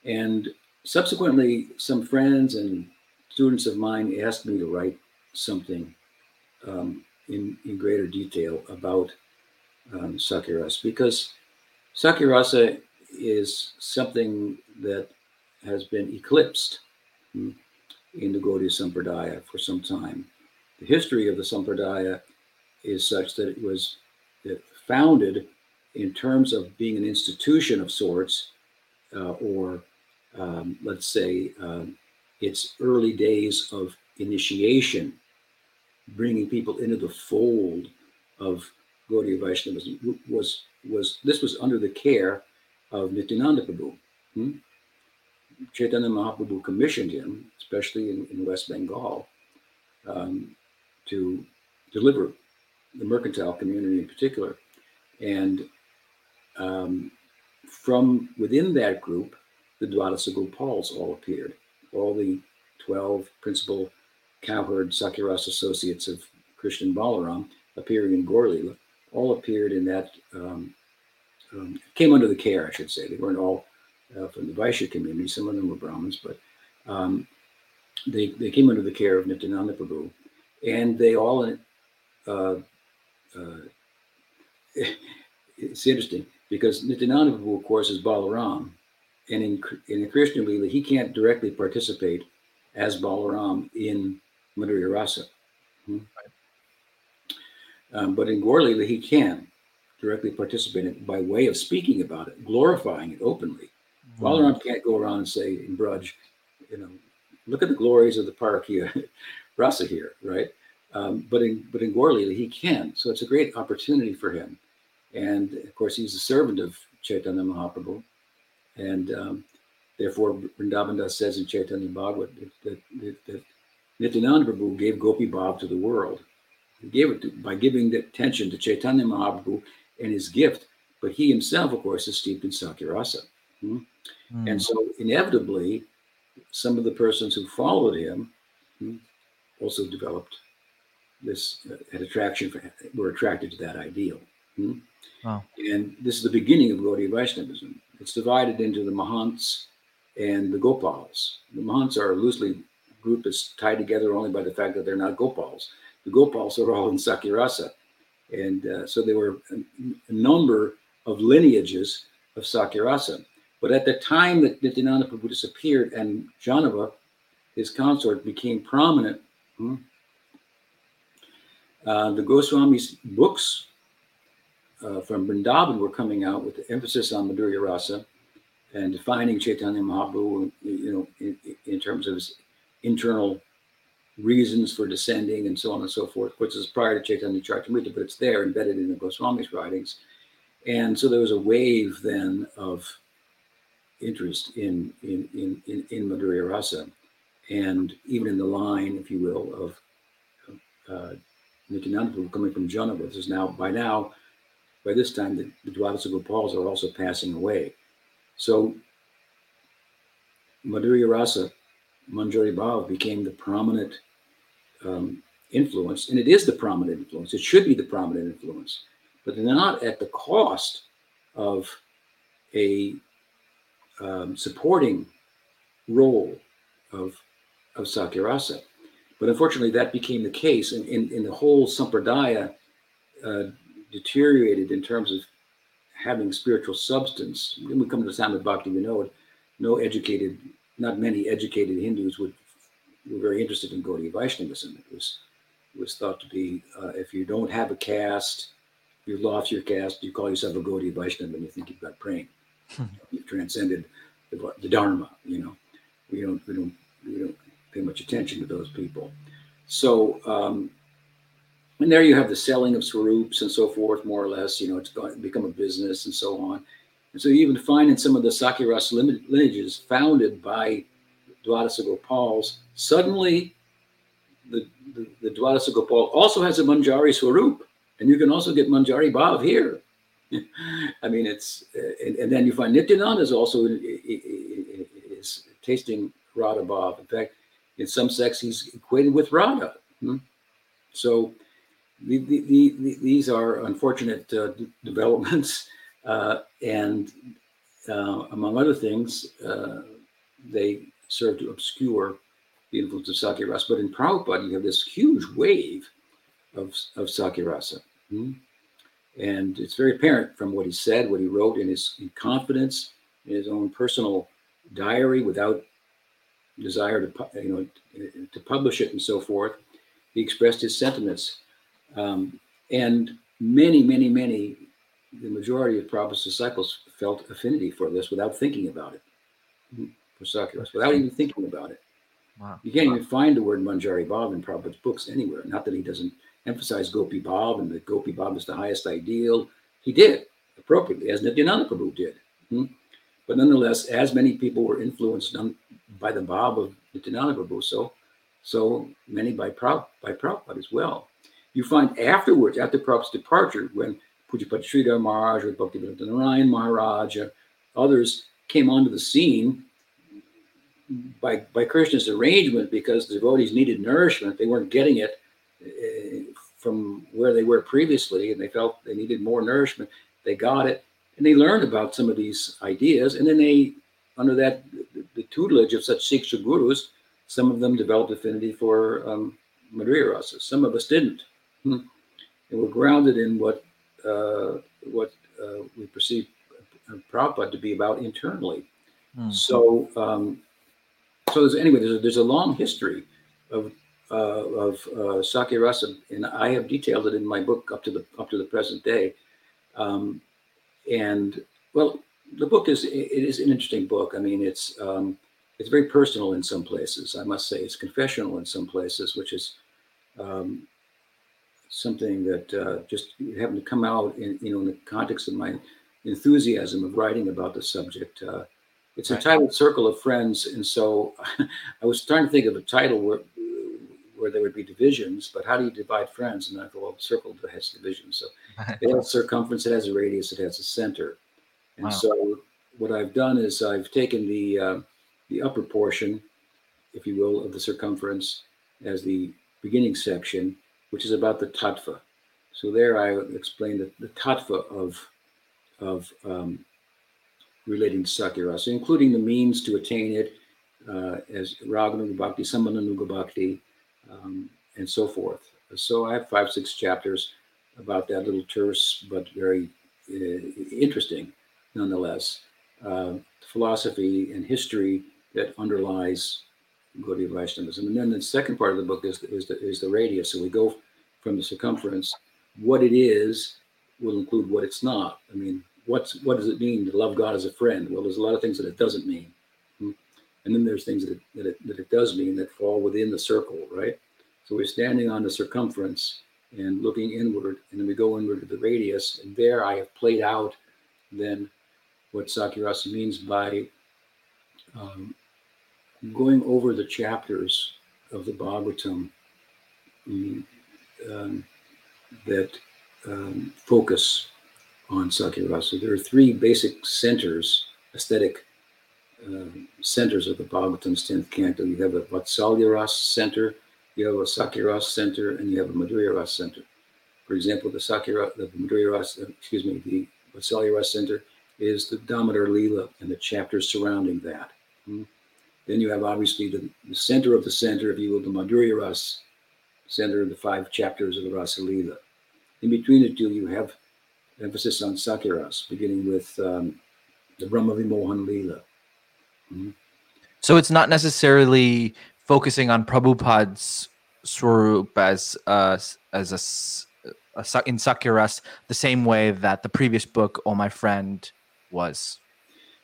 and subsequently, some friends and students of mine asked me to write something um, in, in greater detail about um, Sakhya-rasa because Sakhya-rasa is something that has been eclipsed hmm, in the Gaudiya Sampradaya for some time. The history of the Sampradaya is such that it was founded in terms of being an institution of sorts uh, or um, let's say, um, its early days of initiation, bringing people into the fold of Gaudiya Vaishnavism was was this was under the care of Nityananda Prabhu. Hmm? Chaitanya Mahaprabhu commissioned him, especially in, in West Bengal, um, to deliver the mercantile community in particular. And um, from within that group, the Dwadasa Gopals all appeared. All the 12 principal cowherd Sakiras associates of Krishna Balaram appearing in Gaur Lila all appeared in that, um, um, came under the care, I should say. They weren't all uh, from the Vaishya community, some of them were Brahmins, but um, they, they came under the care of Nityananda Prabhu. And they all, uh, uh, it's interesting because Nityananda Prabhu, of course, is Balaram. And in, in Krishna Lila, he can't directly participate as Balaram in Madhurya Rasa. Hmm? Um, but in Gaur he can directly participate in it by way of speaking about it, glorifying it openly. Mm-hmm. Balaram can't go around and say in Braj, you know, look at the glories of the Parakiya Rasa here, right? Um, but in but in Gaur he can. So it's a great opportunity for him. And of course, he's a servant of Chaitanya Mahaprabhu. And um, therefore, Vrindavan says in Chaitanya Bhagavat that, that, that Nityananda Prabhu gave Gopi Bhav to the world. He gave it to, by giving the attention to Chaitanya Mahaprabhu and his gift, but he himself, of course, is steeped in Sakhyarasa. Hmm? Mm. And so, inevitably, some of the persons who followed him hmm, also developed this uh, had attraction for, were attracted to that ideal. Hmm? Wow. And this is the beginning of Gaudiya Vaishnavism. It's divided into the Mahants and the Gopals. The Mahants are loosely group is tied together only by the fact that they're not Gopals. The Gopals are all in Sakhyarasa. And uh, so there were a, a, number of lineages of Sakhyarasa. But at the time that Nityananda Prabhu disappeared and Jahnava, his consort, became prominent, hmm, uh, the Goswami's books uh, from Vrindavan were coming out with the emphasis on Madhurya Rasa and defining Chaitanya Mahaprabhu, you know, in, in terms of his internal reasons for descending and so on and so forth, which is prior to Chaitanya Charitamrita, but it's there embedded in the Goswami's writings. And so there was a wave then of interest in in in in, in Madhurya Rasa, and even in the line, if you will, of uh, Nityananda coming from Jahnava. This is now by now, by this time, the, the Dwadasa Gopals are also passing away. So Madhurya Rasa Manjari Bhav became the prominent um, influence, and it is the prominent influence. It should be the prominent influence, but not at the cost of a um, supporting role of of Sakhyarasa. But unfortunately, that became the case, and in, the whole sampradaya uh, deteriorated in terms of having spiritual substance. When we come to the time of Bhakti Vinod, no educated not many educated Hindus would were very interested in Gaudiya Vaishnavism. It was was thought to be uh, if you don't have a caste, you lost your caste, you call yourself a Gaudiya Vaishnava and you think you've got prema. You've transcended the, the, Dharma. You know, we don't we don't we don't pay much attention to those people. So. Um, and there you have the selling of swarups and so forth, more or less. You know, it's become a business and so on. And so you even find in some of the Sakhyaras lineages founded by Dwadasa Gopals, suddenly the, the, the Dwadasa Gopal also has a Manjari Swarup. And you can also get Manjari Bhav here. I mean, it's, and, and, then you find Nityananda is also is tasting Radha Bhav. In fact, in some sects, he's equated with Radha. Hmm? So the, the, the, these are unfortunate uh, developments. Uh, and uh, among other things, uh, they serve to obscure the influence of Sakhyarasa. But in Prabhupada, you have this huge wave of, of Sakhyarasa. Hmm? And it's very apparent from what he said, what he wrote in his in confidence, in his own personal diary without desire to, you know, to publish it and so forth. He expressed his sentiments. Um, and many, many, many the majority of Prabhupada's disciples felt affinity for this without thinking about it, for Sakyas, without even thinking about it. Wow. You can't even find the word Manjari Bhav in Prabhupada's books anywhere. Not that he doesn't emphasize Gopi Bhav and that Gopi Bhav is the highest ideal. He did appropriately, as Nityananda Prabhu did. Hmm? But nonetheless, as many people were influenced by the Bhav of Nityananda Prabhu, so, so many by, Prabhupada, by Prabhupada as well. You find afterwards, after Prabhupada's departure, when Pujyapad Sridhar Maharaj or Bhaktivedanta Narayan Maharaj, others came onto the scene by, by Krishna's arrangement because the devotees needed nourishment. They weren't getting it uh, from where they were previously, and they felt they needed more nourishment. They got it, and they learned about some of these ideas, and then they, under that the tutelage of such Siksha gurus, some of them developed affinity for um, Madhurya Rasa. Some of us didn't, hmm. and were grounded in what uh, what uh, we perceive Prabhupada to be about internally. Hmm. So, um, so there's, anyway, there's a, there's a long history of uh, of uh, Sakhya Rasa, and I have detailed it in my book up to the up to the present day. Um, and well, the book is it is an interesting book. I mean, it's um, it's very personal in some places. I must say, it's confessional in some places, which is um, something that uh, just happened to come out in you know in the context of my enthusiasm of writing about the subject. Uh, it's right. entitled "Circle of Friends," and so I was trying to think of a title where there would be divisions, but how do you divide friends? And I thought, well, circle that has divisions. So it has circumference, it has a radius, it has a center. And wow. so what I've done is I've taken the uh, the upper portion, if you will, of the circumference as the beginning section, which is about the tattva. So there I explain the, the tattva of of um, relating to Sakhyarasa, including the means to attain it uh, as Raganuga Bhakti, Sambandhanuga Bhakti, um, and so forth. So I have five, six chapters about that little terse but very uh, interesting nonetheless. Uh, philosophy and history that underlies Gaudiya Vaishnavism. And then the second part of the book is, is, the, is the radius. So we go from the circumference. What it is will include what it's not. I mean, what's what does it mean to love God as a friend? Well, there's a lot of things that it doesn't mean. And then there's things that it, that it, that it does mean that fall within the circle, right? So we're standing on the circumference and looking inward, and then we go inward to the radius, and there I have played out then what Sakhyarasa means by um, going over the chapters of the Bhagavatam um, um, that um, focus on Sakhyarasa. There are three basic centers, aesthetic uh, centers of the Bhagavatam's 10th canto. You have a Vatsalya Ras center, you have a Sakhya center, and you have a Madhurya Ras center. For example, the Sakhya the Madhurya Ras, excuse me, the Vatsalya Ras center is the Damodar Leela and the chapters surrounding that. Hmm? Then you have obviously the, the, center of the center, if you will, the Madhurya Ras, center of the five chapters of the Rasa Leela. In between the two, you have emphasis on Sakhyaras, beginning with um, the Brahma Vimohan Leela. Mm-hmm. So it's not necessarily focusing on Prabhupada's swarup as uh, as a, a, in Sakhyaras the same way that the previous book, Oh My Friend, was.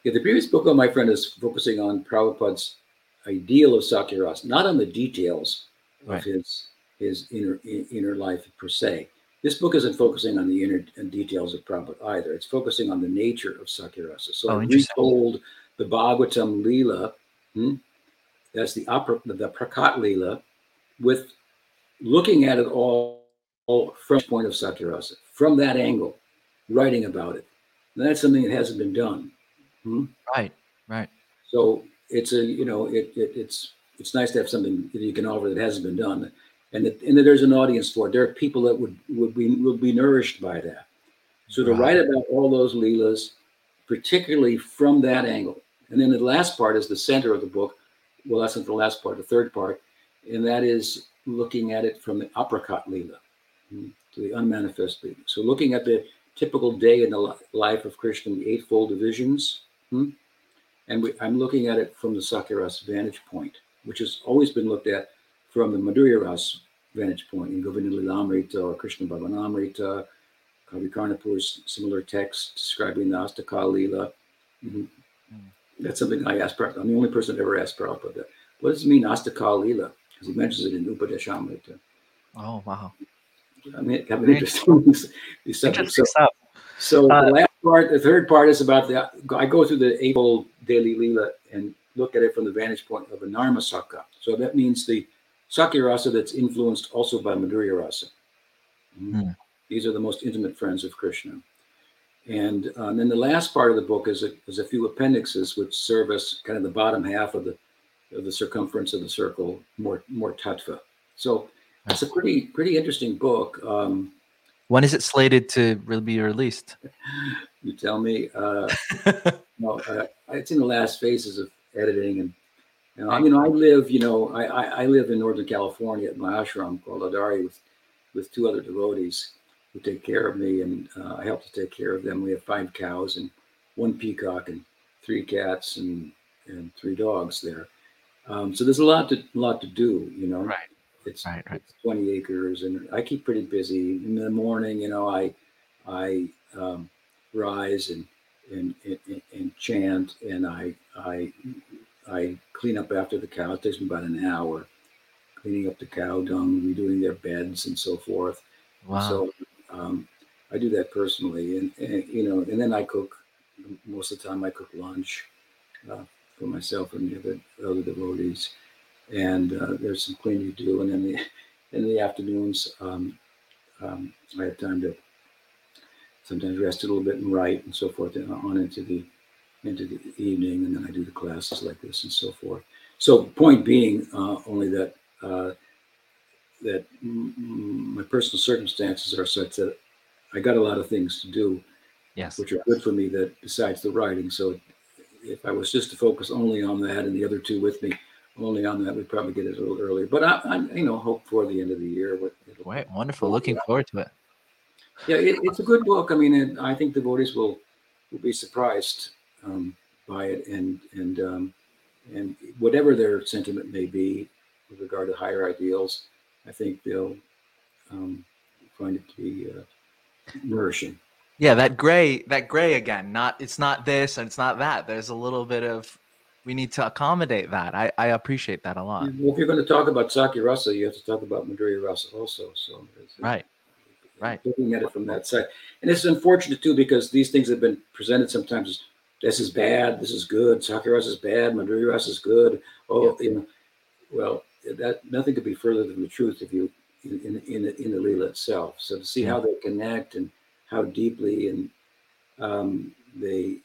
Yeah, the previous book, Oh My Friend, is focusing on Prabhupada's ideal of Sakhyaras, not on the details of right. his his inner inner life per se. This book isn't focusing on the inner details of Prabhupada either. It's focusing on the nature of Sakhyarasa. So oh, retold the Bhagavatam Leela, hmm, that's the opera, the Prakat Leela, with looking at it all, all from the point of Sakhyarasa, from that angle, writing about it. And that's something that hasn't been done. Hmm? Right, right. So it's a, you know, it, it, it's it's nice to have something that you can offer that hasn't been done and that, and that there's an audience for it. There are people that would would be would be nourished by that. So to write about all those leelas, particularly from that angle, and then the last part is the center of the book. Well, that's not the last part, the third part, and that is looking at it from the aprakat leela hmm, to the unmanifest leela. So looking at the typical day in the life of Krishna, the eightfold divisions, hmm, and we, I'm looking at it from the Sakhyaras vantage point, which has always been looked at from the Madhurya Ras vantage point in Govinda Lilamrita or Krishna Bhavanamrita, Kavi Karnapur's similar text describing the Astaka Lila. Mm-hmm. Mm. That's something I asked. I'm the only person that ever asked Prabhupada that. What does it mean, Astaka Lila? Because he mentions it in Upadeshamrita. Oh, wow. I mean, I'm interested in these, these subjects. So, so uh, the last part, the third part is about the. I go through the Eightfold Daily Leela and look at it from the vantage point of a Narmasakha. So that means the Sakhya rasa that's influenced also by Madhurya rasa. Hmm. These are the most intimate friends of Krishna. And um, then the last part of the book is a, is a few appendixes which serve as kind of the bottom half of the of the circumference of the circle, more more tattva. So it's a pretty pretty interesting book. Um, When is it slated to really be released? you tell me. Uh, no, uh, it's in the last phases of editing, and you know, I mean, I live, you know, I, I, I live in Northern California at my ashram called Audarya with with two other devotees who take care of me, and uh, I help to take care of them. We have five cows and one peacock and three cats and and three dogs there. Um, so there's a lot to lot to do, you know. Right. It's, Right, right. it's 20 acres, and I keep pretty busy. In the morning, you know, I I um, rise and and, and and chant, and I I I clean up after the cow. It takes me about an hour cleaning up the cow dung, redoing their beds, and so forth. Wow. So um, I do that personally, and, and you know, and then I cook. Most of the time, I cook lunch uh, for myself and the other, other devotees. And uh, there's some cleaning to do, and then the in the afternoons, um, um, I have time to sometimes rest a little bit and write and so forth, and on into the into the evening, and then I do the classes like this and so forth. So, point being, uh, only that uh, that my personal circumstances are such that I got a lot of things to do, yes. which are good for me. That besides the writing, so if I was just to focus only on that and the other two with me, only on that, we'd probably get it a little earlier. But I, I you know, hope for the end of the year. Wait, wonderful. Looking forward to it. yeah, it, it's a good book. I mean, it, I think devotees will will be surprised um, by it, and and um, and whatever their sentiment may be with regard to higher ideals, I think they'll um, find it to be uh, nourishing. Yeah, that gray, that gray again. Not it's not this and it's not that. There's a little bit of we need to accommodate that. I, I appreciate that a lot. Well, if you're going to talk about Sakhya Rasa, you have to talk about Madhurya Rasa also. So it's- Right. Right. looking at it from that side. And it's unfortunate too because these things have been presented sometimes as this is bad, this is good, Sakhya Rasa is bad, Madhurya Rasa is good. Oh, you know, well, that nothing could be further than the truth if you in in in the, in the Leela itself. So to see how they connect and how deeply and um, they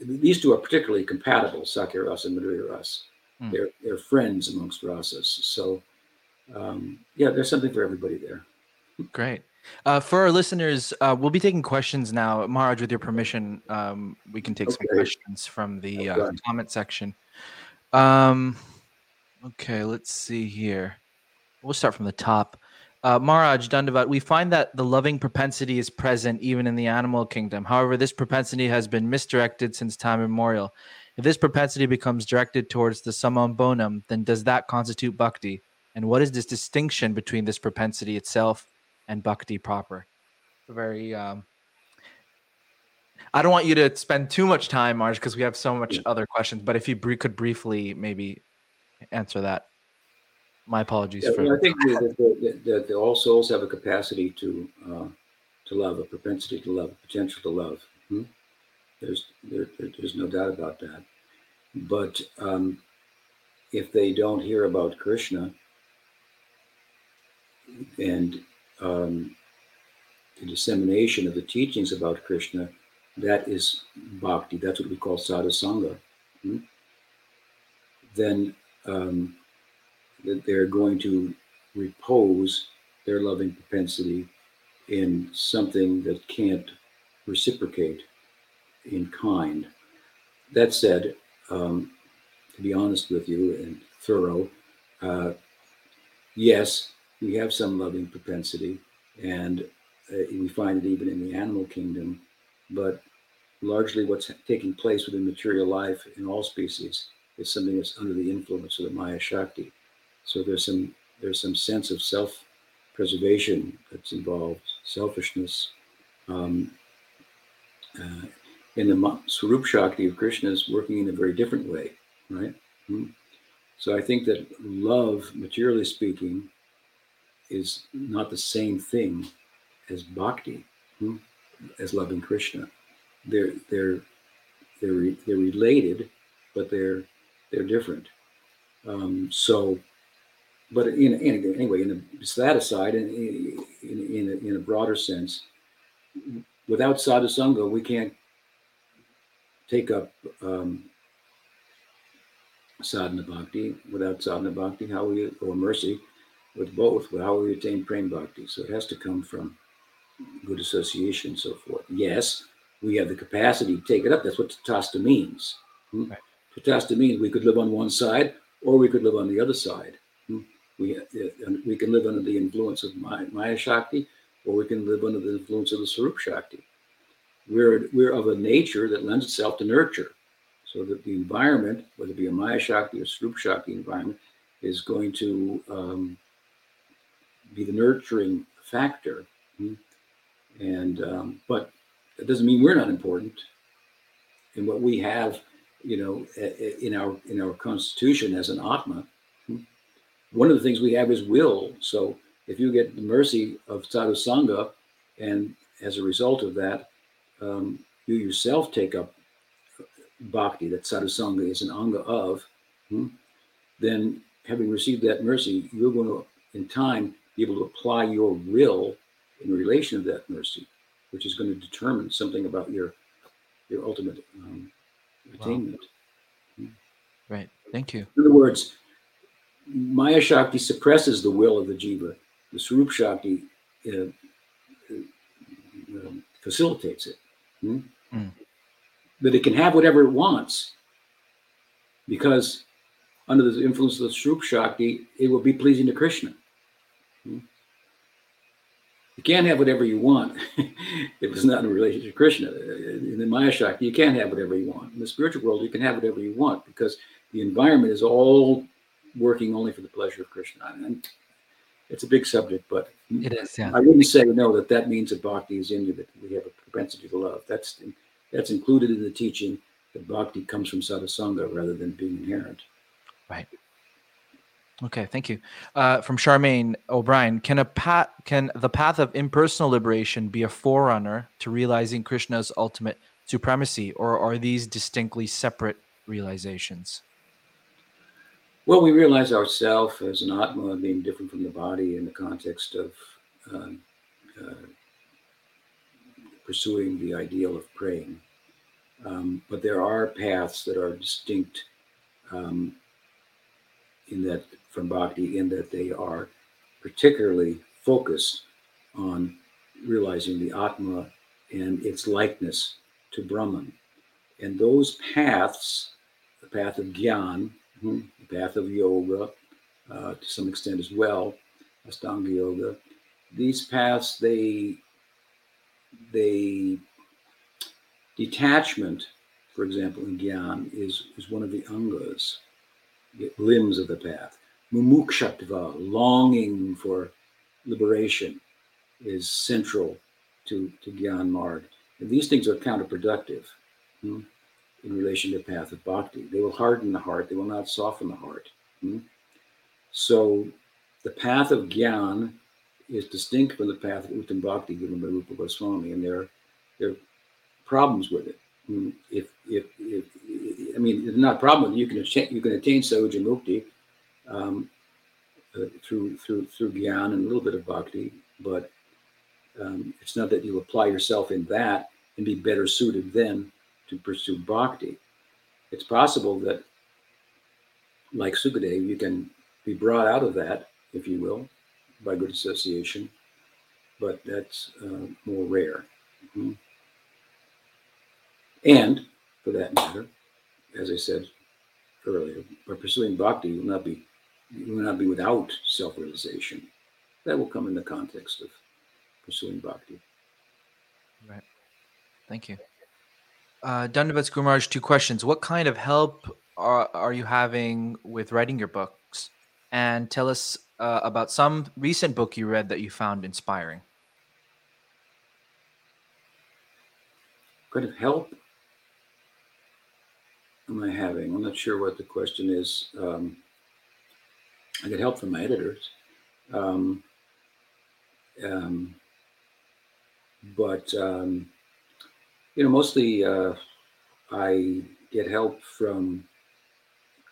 these two are particularly compatible, Sakhya Rasa and Madhurya Rasa. Hmm. They're they're friends amongst rasas. So um, yeah, there's something for everybody there. Great. Uh, for our listeners, uh, we'll be taking questions now. Maharaj, with your permission, um, we can take some questions from the uh, comment section. Um, okay, let's see here. We'll start from the top. Uh, Maharaj Dandavat, we find that the loving propensity is present even in the animal kingdom. However, this propensity has been misdirected since time immemorial. If this propensity becomes directed towards the summum bonum, then does that constitute bhakti? And what is this distinction between this propensity itself and bhakti proper? Very. Um, I don't want you to spend too much time, Maharaj, because we have so much other questions. But if you br- could briefly maybe answer that. My apologies Yeah, for. well, I think that, that, that, that all souls have a capacity to uh, to love, a propensity to love, a potential to love. Hmm? There's there, there- there's no doubt about that. But um, if they don't hear about Krishna and um, the dissemination of the teachings about Krishna, that is bhakti. That's what we call sadhusanga. Hmm? Then um, that they're going to repose their loving propensity in something that can't reciprocate in kind. That said, um, to be honest with you and thorough, uh, yes, we have some loving propensity, and uh, we find it even in the animal kingdom, but largely what's taking place within material life in all species is something that's under the influence of the Maya Shakti. So there's some there's some sense of self-preservation that's involved, selfishness. Um, uh, and the Swarup Shakti of Krishna is working in a very different way, right? Hmm. So I think that love, materially speaking, is not the same thing as bhakti, hmm, as loving Krishna. they're they're they're re- they're related, but they're they're different. Um, so, but in, in anyway, in the that aside, in in in a, in a broader sense, without sadhusanga, we can't take up um, sadhana bhakti. Without sadhana bhakti, how we or mercy, with both, how we attain prem bhakti. So it has to come from good association and so forth. Yes, we have the capacity to take it up. That's what tatastha means. Hmm? Right. Tatastha means we could live on one side or we could live on the other side. Hmm? We, uh, we can live under the influence of Maya, Maya Shakti or we can live under the influence of the Sarup Shakti. We're, we're of a nature that lends itself to nurture. So that the environment, whether it be a Maya Shakti or Sarup Shakti environment, is going to um, be the nurturing factor. Hmm? And um, but that doesn't mean we're not important. And what we have, you know, in our in our constitution as an atma, hmm, one of the things we have is will. So if you get the mercy of sadhu sangha, and as a result of that, um, you yourself take up bhakti that sadhu sangha is an anga of, hmm, then having received that mercy, you're going to, in time, be able to apply your will in relation to that mercy which is going to determine something about your your ultimate um, attainment. Wow. Right. Thank you. In other words, Maya Shakti suppresses the will of the jiva. The Swarup Shakti uh, uh, facilitates it. Hmm? Mm. That it can have whatever it wants because under the influence of the Swarup Shakti, it will be pleasing to Krishna. Hmm? You can't have whatever you want if it's not in relation to Krishna. In the Maya Shakti, you can't have whatever you want. In the spiritual world, you can have whatever you want because the environment is all working only for the pleasure of Krishna. And it's a big subject, but it is. Yeah. I wouldn't say no that that means that bhakti is in you, that we have a propensity to love. That's that's included in the teaching that bhakti comes from sadhusanga rather than being inherent. Right. Okay, thank you. Uh, from Charmaine O'Brien, can a path can the path of impersonal liberation be a forerunner to realizing Krishna's ultimate supremacy, or are these distinctly separate realizations? Well, we realize ourself as an atma being different from the body in the context of um, uh, pursuing the ideal of prema. Um, but there are paths that are distinct um, in that from bhakti in that they are particularly focused on realizing the Atma and its likeness to Brahman. And those paths, the path of Gyan, hmm, the path of yoga, uh, to some extent as well, Astanga Yoga, these paths, they, they, detachment, for example, in Gyan, is, is one of the angas, limbs of the path mumukshava, longing for liberation, is central to, to Gyan Marg. And these things are counterproductive hmm, in relation to the path of bhakti. They will harden the heart, they will not soften the heart. Hmm? So the path of Gyan is distinct from the path of Uttam Bhakti given by Rupa Goswami, and there, there are problems with it. Hmm, if, if, if, I mean, it's not a problem. You can attain, you can attain Sayujya Mukti um, uh, through through through Gyan and a little bit of Bhakti, but um, it's not that you apply yourself in that and be better suited then to pursue Bhakti. It's possible that, like Sukadev, you can be brought out of that, if you will, by good association, but that's uh, more rare. Mm-hmm. And for that matter, as I said earlier, by pursuing bhakti, you will not be you will not be without self realization. That will come in the context of pursuing bhakti. Right. Thank you. Uh, Dandavats Gumaraj, two questions. What kind of help are, are you having with writing your books? And tell us uh, about some recent book you read that you found inspiring. Kind of help am I having? I'm not sure what the question is. Um, I get help from my editors. Um, um, but um, you know, mostly uh, I get help from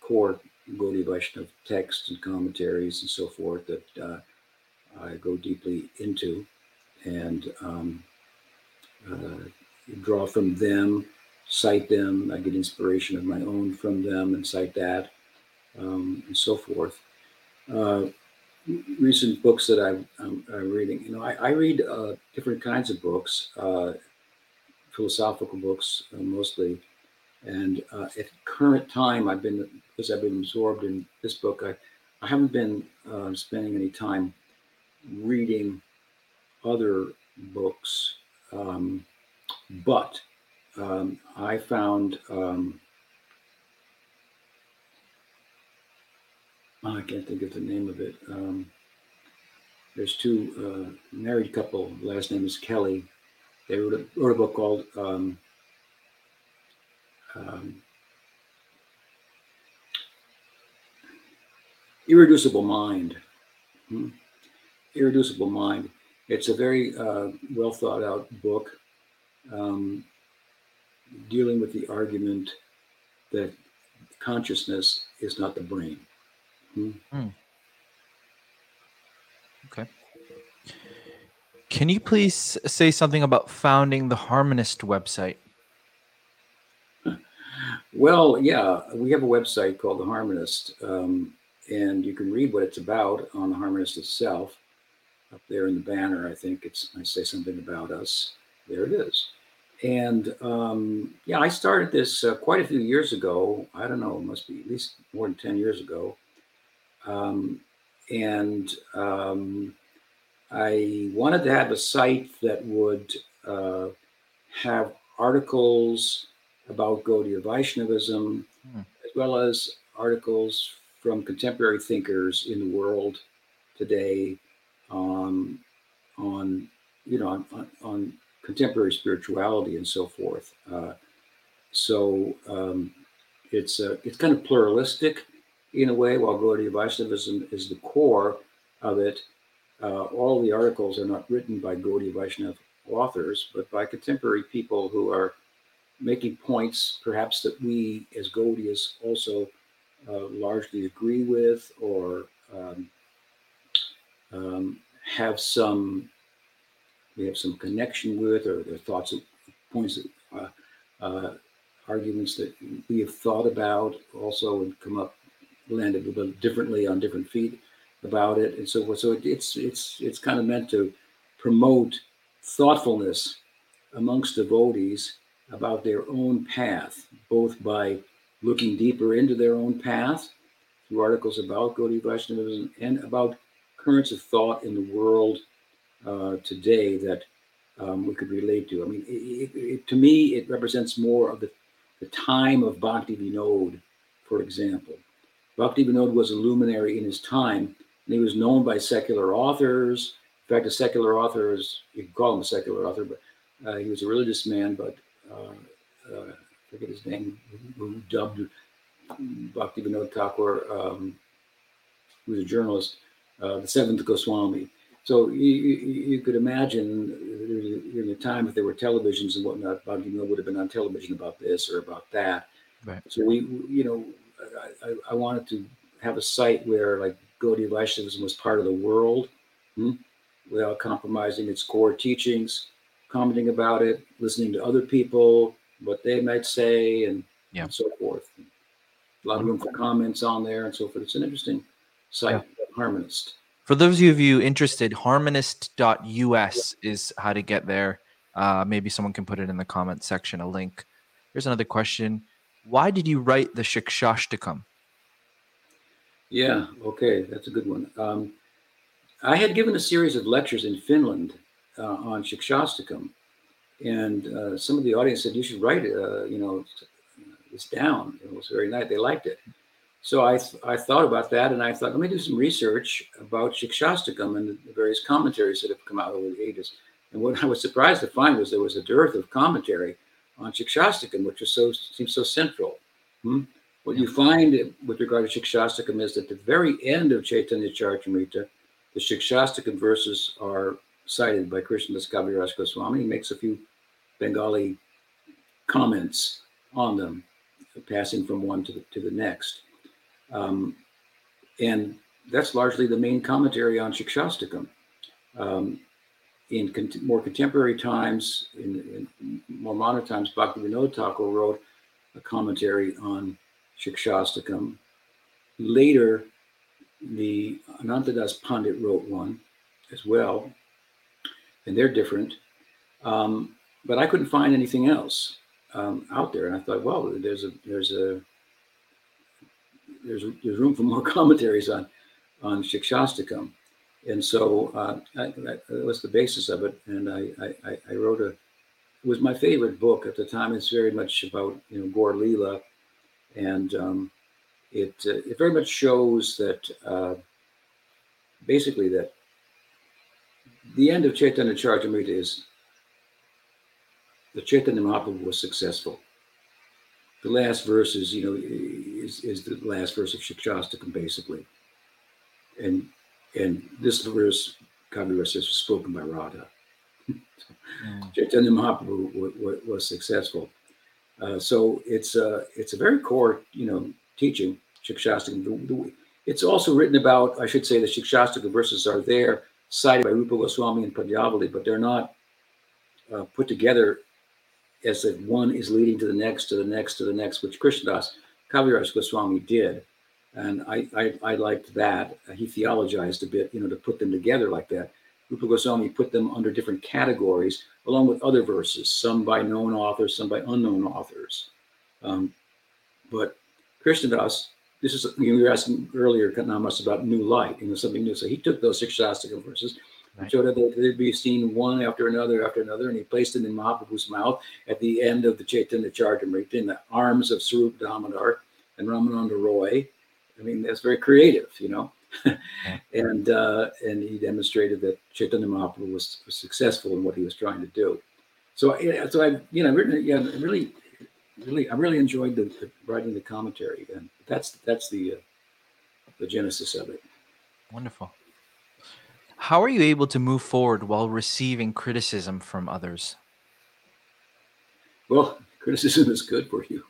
core Gaudiya Vaishnava texts and commentaries and so forth that uh, I go deeply into and um, uh, draw from them, cite them. I get inspiration of my own from them and cite that um, and so forth. Uh, recent books that I'm, I'm, I'm, reading, you know, I, I read uh, different kinds of books, uh, philosophical books uh, mostly. And uh, at current time, I've been because I've been absorbed in this book. I, I haven't been uh, spending any time reading other books, um, but um, I found um, oh, I can't think of the name of it. Um, there's two uh, married couple. Last name is Kelly. They wrote a, wrote a book called um, um, Irreducible Mind. Hmm? Irreducible Mind. It's a very uh, well thought out book um, dealing with the argument that consciousness is not the brain. Hmm. Okay. Can you please say something about founding the Harmonist website? Well, yeah, we have a website called The Harmonist, um, and you can read what it's about on The Harmonist itself. Up there in the banner, I think it's I say something about us. There it is. And um, yeah, I started this uh, quite a few years ago. I don't know, it must be at least more than 10 years ago. Um, and um, I wanted to have a site that would uh, have articles about Gaudiya Vaishnavism, hmm. as well as articles from contemporary thinkers in the world today um, on, you know, on, on, contemporary spirituality and so forth. Uh, so um, it's uh, it's kind of pluralistic in a way, while Gaudiya Vaishnavism is the core of it. Uh, all the articles are not written by Gaudiya Vaishnav authors, but by contemporary people who are making points perhaps that we as Gaudiyas also uh, largely agree with or um, um, have some we have some connection with or their thoughts and points that uh, uh, arguments that we have thought about also and come up landed a little differently on different feet about it and so forth so it's it's it's kind of meant to promote thoughtfulness amongst devotees about their own path, both by looking deeper into their own path through articles about Gaudiya Vaishnavism and about currents of thought in the world uh, today that um, we could relate to. I mean, it, it, it, to me, it represents more of the, the time of Bhakti Vinod, for example. Bhakti Vinod was a luminary in his time, and he was known by secular authors. In fact, a secular author is, you can call him a secular author, but uh, he was a religious man, but uh, uh, forget his name, who dubbed Bhakti Vinod Thakur, um, who was a journalist, uh, the seventh Goswami. So you, you, you could imagine in the time if there were televisions and whatnot, Bhakti Vinod would have been on television about this or about that. Right. So we, you know, I, I, wanted to have a site where like Gaudiya Vaishnavism was part of the world hmm, without compromising its core teachings commenting about it, listening to other people, what they might say, and, yeah. and so forth. A lot of room for comments on there and so forth. It's an interesting site, yeah. Harmonist. For those of you interested, harmonist.us is how to get there. Uh, maybe someone can put it in the comment section, a link. Here's another question. Why did you write the Shikshashtakam? Yeah, okay, that's a good one. Um, I had given a series of lectures in Finland uh, on Shikshastakam. And uh, some of the audience said, you should write it, uh, you know, this down. It was very nice. They liked it. So I, th- I thought about that and I thought, let me do some research about Shikshastakam and the various commentaries that have come out over the ages. And what I was surprised to find was there was a dearth of commentary on Shikshastakam, which was so seems so central. Hmm? What you find with regard to Shikshastakam is that the very end of Chaitanya Charitamrita, the Shikshastakam verses are cited by Krishnadas Kaviraj Goswami. He makes a few Bengali comments on them, passing from one to the, to the next. Um, and that's largely the main commentary on Shikshastakam. Um, in cont- more contemporary times, in, in more modern times, Bhaktivinoda Thakur wrote a commentary on Shikshastakam. Later, the Anantadas Pandit wrote one as well, and they're different. Um, but I couldn't find anything else um, out there, and I thought, well, there's a there's a there's there's room for more commentaries on on Shikshastakam, and so uh, I, that was the basis of it. And I, I I wrote a it was my favorite book at the time. It's very much about you know Gaur Leela, and um, it uh, it very much shows that uh, basically that the end of Chaitanya Charitamrita is the Chaitanya Mahaprabhu was successful. The last verse is, you know, is, is the last verse of Shikshastakam, basically. And and this verse, Kaviraj was spoken by Radha. mm. Chaitanya Mahaprabhu w- w- was successful. Uh, so it's a, it's a very core, you know, teaching, Shikshastakam. It's also written about, I should say, the Shikshastakam verses are there, cited by Rupa Goswami and Padyavali, but they're not uh, put together as that one is leading to the next, to the next, to the next, which Krishnadas Kaviraj Goswami did. And I, I, I liked that. He theologized a bit, you know, to put them together like that. Rupa Goswami put them under different categories, along with other verses, some by known authors, some by unknown authors. Um, but Krishnadas, this is you, know, you were asking earlier, Namas, about new light, you know, something new. So he took those Shikshashtaka verses Right. So that they'd be seen one after another after another, and he placed them in Mahaprabhu's mouth at the end of the Chaitanya Charitamrita in the arms of Sarup Damodar and Ramananda Roy. I mean, that's very creative, you know. and uh, and he demonstrated that Chaitanya Mahaprabhu was, was, successful in what he was trying to do. So, so I, you know, written, yeah, really, really, I really enjoyed the, the writing the commentary, and that's that's the uh, the genesis of it. Wonderful. How are you able to move forward while receiving criticism from others? Well, criticism is good for you.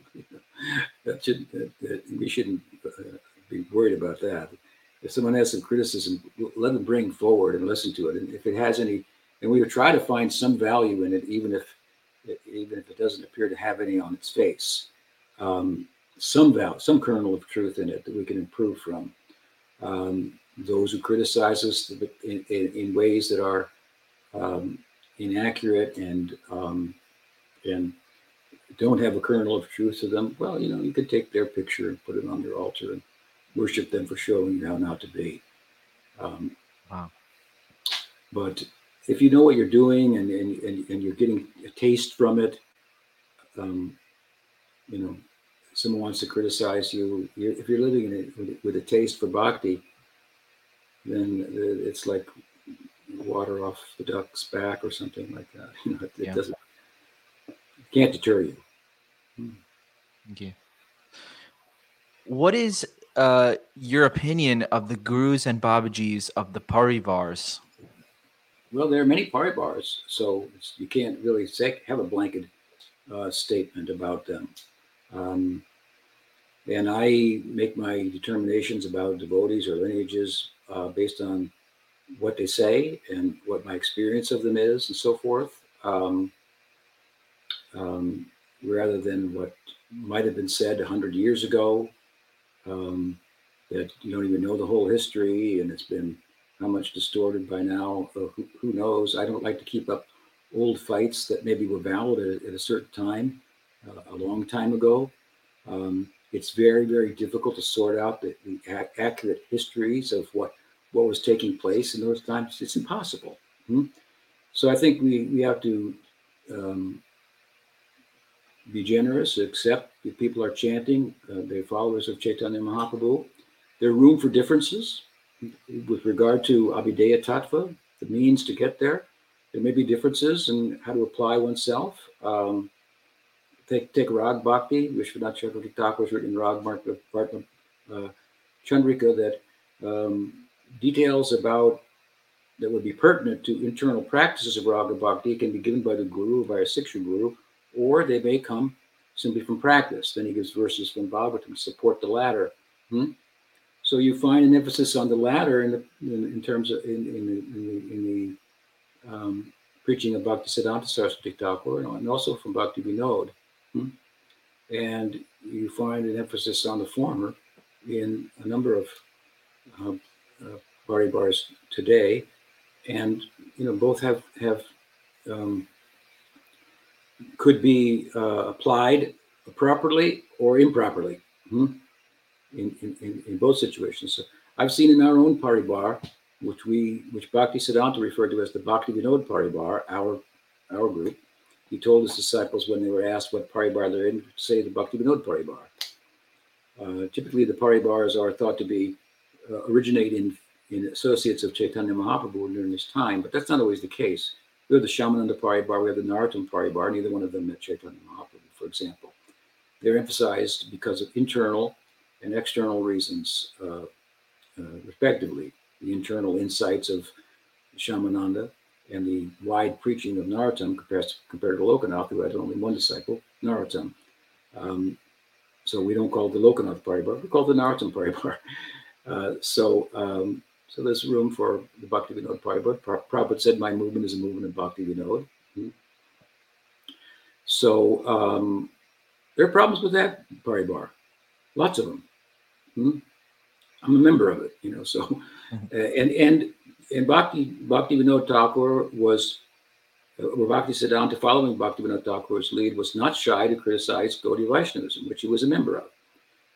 that should that, that we shouldn't uh, be worried about that. If someone has some criticism, let them bring forward and listen to it. And if it has any, and we would try to find some value in it, even if even if it doesn't appear to have any on its face, um, some value, some kernel of truth in it that we can improve from. Um, those who criticize us in, in, in ways that are um, inaccurate and um, and don't have a kernel of truth to them, well, you know, you could take their picture and put it on your altar and worship them for showing you how not to be. Um, wow. But if you know what you're doing and, and, and, and you're getting a taste from it, um, you know, someone wants to criticize you, you're, if you're living in it with, with a taste for bhakti, then it's like water off the duck's back or something like that. You know, it, yeah. it doesn't can't deter you. Thank you. What is uh, your opinion of the gurus and babajis of the parivars? Well, there are many parivars, so you can't really have a blanket uh, statement about them. Um, and I make my determinations about devotees or lineages uh, based on what they say and what my experience of them is and so forth, um, um, rather than what might have been said 100 years ago um, that you don't even know the whole history and it's been how much distorted by now. Uh, who, who, knows? I don't like to keep up old fights that maybe were valid at, at a certain time, uh, a long time ago. Um, it's very, very difficult to sort out the, the ac- accurate histories of what what was taking place in those times. It's impossible. Hmm? So I think we we have to um, be generous, accept that people are chanting, uh, they're followers of Chaitanya Mahaprabhu. There's room for differences with regard to Abhidheya Tattva, the means to get there. There may be differences in how to apply oneself. Um, take take Rag Bhakti, Vishwanath Chakravarti has written in Rag Vartma uh, Chandrika that um, details about that would be pertinent to internal practices of Raga Bhakti can be given by the Guru, by a Siksha Guru, or they may come simply from practice. Then he gives verses from Bhagavatam to support the latter. Hmm? So you find an emphasis on the latter in the in, in terms of in, in the in the, the um, preaching of Bhaktisiddhanta Saraswati Thakur and also from Bhakti Vinod. Hmm? And you find an emphasis on the former in a number of uh, uh, Paribars today, and you know both have have um, could be uh, applied properly or improperly hmm? in, in, in both situations. So I've seen in our own Paribar, which we which Bhakti Siddhanta referred to as the Bhakti Vinod Paribar, our our group. He told his disciples when they were asked what Paribar they're in, say the Bhakti Vinod Paribar. Uh, typically, the Paribars are thought to be uh, originate in, in associates of Chaitanya Mahaprabhu during this time, but that's not always the case. We have the Shyamananda Paribar, we have the Narottam Paribar, neither one of them met Chaitanya Mahaprabhu, for example. They're emphasized because of internal and external reasons, uh, uh, respectively. The internal insights of Shyamananda and the wide preaching of Narottam compared to, compared to Lokanath, who had only one disciple, Narottam. Um, so we don't call it the Lokanath Paribar, we call it the Narottam Paribar. Uh, so, um, so there's room for the Bhakti Vinod Bar. Prabhupada said, My movement is a movement of Bhakti Vinod. Hmm. So um, there are problems with that Paribar, lots of them. Hmm. I'm a member of it, you know. So, mm-hmm. uh, and and and Bhakti Bhakti Vinod Thakur was, uh, Bhakti Siddhanta, following Bhakti Vinod Thakur's lead, was not shy to criticize Gaudiya Vaishnavism, which he was a member of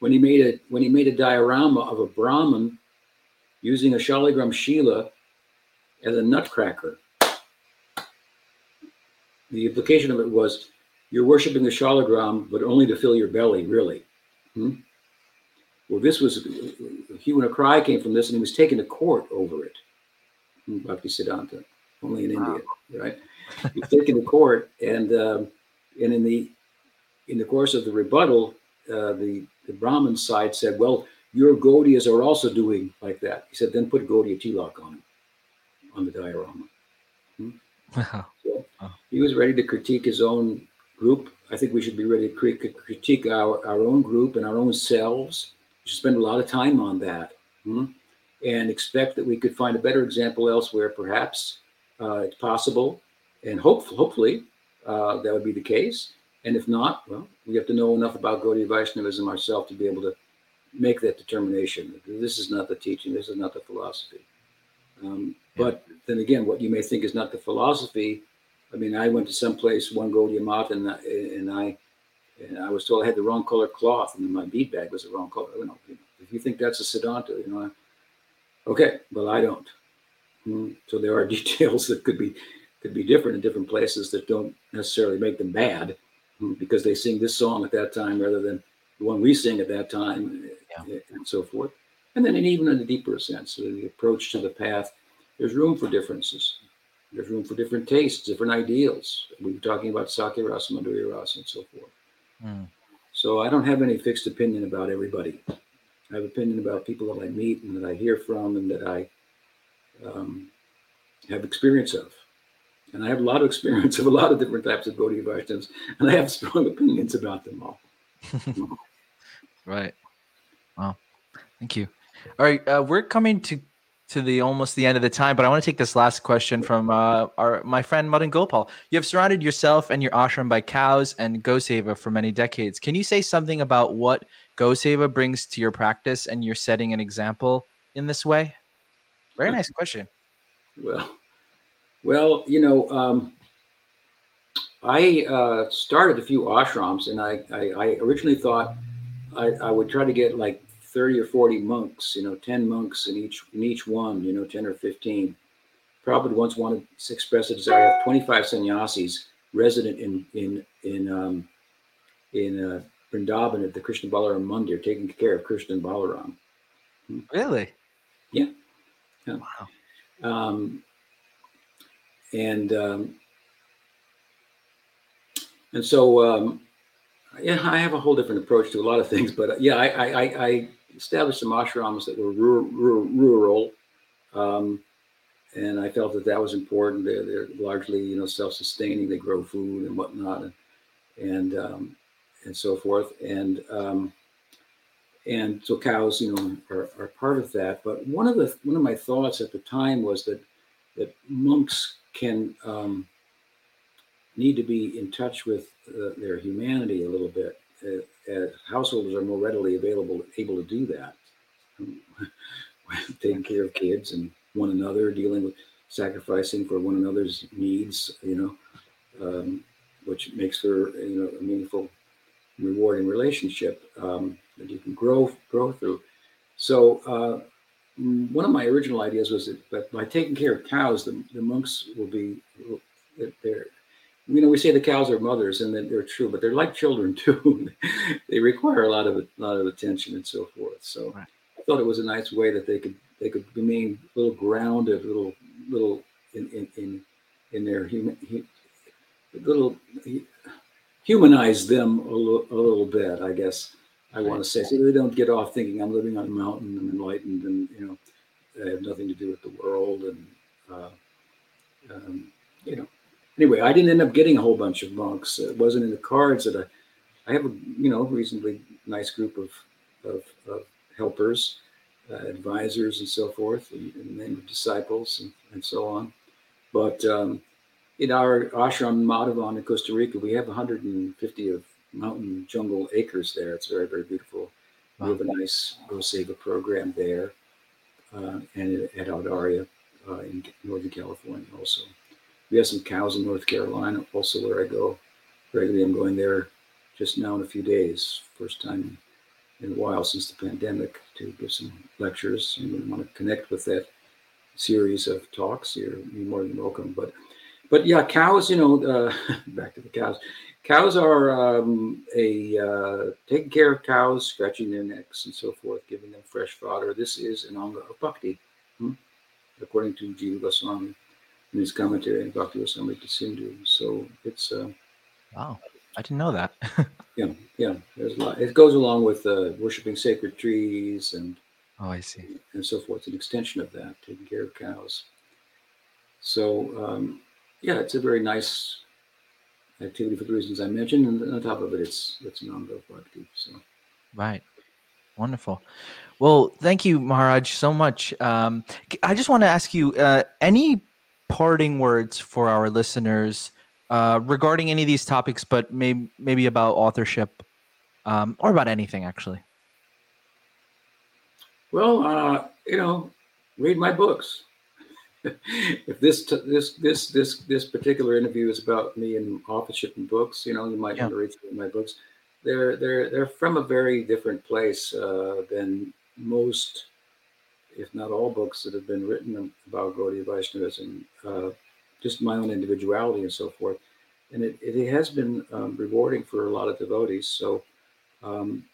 when he made a when he made a diorama of a Brahmin using a Shaligram Shila as a nutcracker. The implication of it was you're worshiping the Shaligram, but only to fill your belly, really. Hmm? Well, this was a hue and a cry came from this, and he was taken to court over it. Hmm, Bhakti Siddhanta, only in wow. India, right? he was taken to court, and um, and in the in the course of the rebuttal, uh, the the Brahmin side said, well, your Gaudiyas are also doing like that. He said, then put Gaudiya tilak on him, on the diorama. Hmm? Wow. So he was ready to critique his own group. I think we should be ready to critique our, our own group and our own selves. We should spend a lot of time on that hmm? and expect that we could find a better example elsewhere, perhaps. Uh, it's possible. And hope, hopefully uh, that would be the case. And if not, well, we have to know enough about Gaudiya Vaishnavism ourselves to be able to make that determination. This is not the teaching, this is not the philosophy. Um, yeah. But then again, what you may think is not the philosophy. I mean, I went to some place, one Gaudiya Math, and, and I and I was told I had the wrong color cloth, and then my bead bag was the wrong color. You know, if you think that's a Siddhanta, you know, okay, well, I don't. Hmm, so there are details that could be could be different in different places that don't necessarily make them bad because they sing this song at that time rather than the one we sing at that time yeah. and so forth. And then, and even in a deeper sense, the approach to the path, there's room for differences. There's room for different tastes, different ideals. We were talking about Sakhya Rasa, Madhurya Rasa, and so forth. Mm. So I don't have any fixed opinion about everybody. I have opinion about people that I meet and that I hear from and that I um, have experience of. And I have a lot of experience of a lot of different types of Gaudiya Vaishnavas, and I have strong opinions about them all. right. Wow. Thank you. All right, uh, we're coming to to the almost the end of the time, but I want to take this last question from uh, our my friend Madan Gopal. You have surrounded yourself and your ashram by cows and Goseva for many decades. Can you say something about what Goseva brings to your practice and you're setting an example in this way? Very nice question. Well, well, you know, um, I uh, started a few ashrams, and I, I, I originally thought I, I, would try to get like thirty or forty monks, you know, ten monks in each in each one, you know, ten or fifteen. Prabhupada once wanted to express a desire have twenty-five sannyasis resident in in in um, in uh, Vrindavan at the Krishna Balaram Mandir, taking care of Krishna and Balaram. Hmm. Really? Yeah. yeah. Wow. Um, and um, and so um, yeah, I have a whole different approach to a lot of things, but uh, yeah, I, I, I established some ashrams that were rural, rural, um, and I felt that that was important. They're, they're largely you know self-sustaining. They grow food and whatnot, and, and um, and so forth. And um, and so cows, you know, are, are part of that. But one of the one of my thoughts at the time was that that monks can um, need to be in touch with uh, their humanity a little bit. Uh, as householders are more readily available, able to do that, taking care of kids and one another, dealing with sacrificing for one another's needs, you know, um, which makes for you know a meaningful, rewarding relationship um, that you can grow grow through. So uh, one of my original ideas was that, by taking care of cows, the, the monks will be they're you know we say the cows are mothers and they're true but they're like children too they require a lot of a lot of attention and so forth so right. i thought it was a nice way that they could they could remain a little grounded a little little in in in, in their human little humanize them a little, a little bit i guess i want to say so they don't get off thinking i'm living on a mountain i'm enlightened and you know i have nothing to do with the world and uh, um, you know anyway, I didn't end up getting a whole bunch of monks. It wasn't in the cards that I, I have a you know reasonably nice group of of, of helpers, uh, advisors, and so forth, and, and then disciples and, and so on. But um, in our ashram Madhavan in Costa Rica, we have 150 of mountain jungle acres there. It's very very beautiful. Wow. We have a nice Goseva program there, uh, and at Audarya uh, in Northern California also we have some cows in North Carolina, also where I go regularly. I'm going there just now in a few days, first time in a while since the pandemic to give some lectures. And we want to connect with that series of talks, you're, more than welcome. But but yeah, cows, you know, uh, back to the cows. Cows are um, a uh, taking care of cows, scratching their necks and so forth, giving them fresh fodder. This is an anga of bhakti, hmm? according to Jiva Goswami in his commentary on Bhakti Rasamrita Sindhu. So it's uh, wow, I didn't know that. yeah, yeah. There's a lot. It goes along with uh, worshiping sacred trees and oh, I see, and so forth. An extension of that, taking care of cows. So um, yeah, it's a very nice activity for the reasons I mentioned, and on top of it, it's it's an ongoing bhakti. So right. Wonderful. Well, thank you, Maharaj, so much. Um, I just want to ask you uh, any parting words for our listeners uh, regarding any of these topics, but maybe maybe about authorship um, or about anything actually? Well, uh, you know, read my books. if this t- this this this this particular interview is about me and authorship and books, you know, you might yeah. want to read my books. They're they're they're from a very different place uh, than most if not all books that have been written about Gaudiya Vaishnavism, uh, just my own individuality and so forth. And it, it has been um, rewarding for a lot of devotees. So um,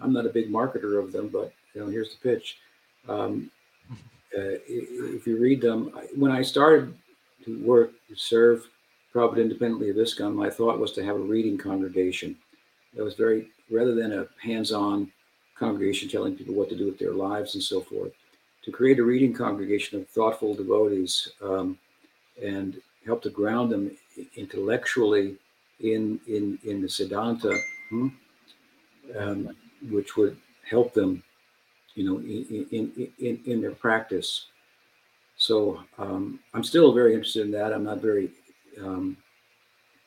I'm not a big marketer of them, but you know, here's the pitch. Um, uh, if you read them, when I started to work to serve Prabhupada independently of ISKCON, my thought was to have a reading congregation. That was very rather than a hands-on congregation telling people what to do with their lives and so forth to create a reading congregation of thoughtful devotees um, and help to ground them intellectually in in in the Siddhanta, hmm, um, which would help them, you know, in in in, in their practice. So um, I'm still very interested in that. I'm not very um,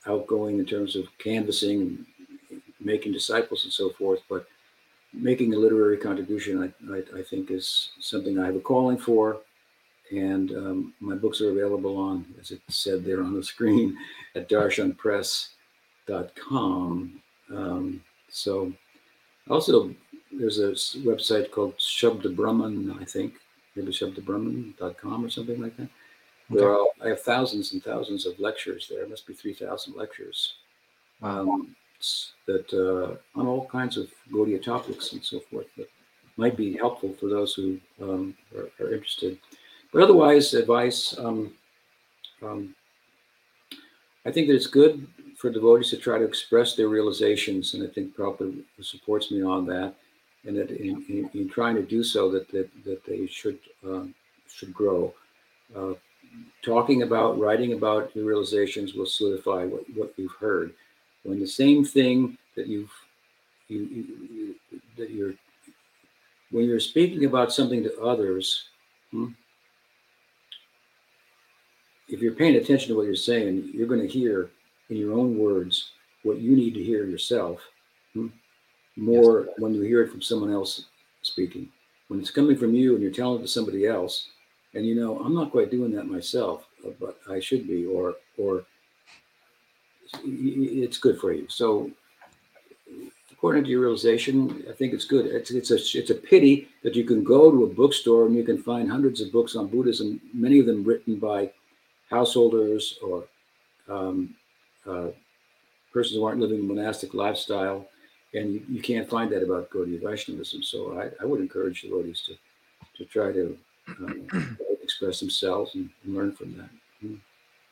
outgoing in terms of canvassing and making disciples and so forth, but making a literary contribution, I, I, I, think, is something I have a calling for. And um, my books are available on, as it said there on the screen, at darshanpress.com. Um, so, also, there's a website called Shabda Brahman, I think, maybe shabdabrahman.com or something like that. Okay. I have thousands and thousands of lectures there. It must be 3,000 lectures. Um, that uh, on all kinds of Gaudiya topics and so forth that might be helpful for those who um, are, are, interested. But otherwise, advice. Um, um, I think that it's good for devotees to try to express their realizations, and I think Prabhupada supports me on that. And that in, in, in trying to do so, that that, that they should um, should grow. Uh, talking about, writing about your realizations will solidify what, what you've heard when the same thing that you've you, you, you that you're when you're speaking about something to others, hmm, if you're paying attention to what you're saying, you're going to hear in your own words what you need to hear yourself hmm, more yes. when you hear it from someone else speaking. When it's coming from you and you're telling it to somebody else, and you know, I'm not quite doing that myself, but I should be, or or it's good for you. So according to your realization, I think it's good. It's it's a it's a pity that you can go to a bookstore and you can find hundreds of books on Buddhism, many of them written by householders or um, uh, persons who aren't living a monastic lifestyle, and you, you can't find that about Gaudiya Vaishnavism. So I, I would encourage the devotees to to try to um, express themselves and, and, learn from that. Mm.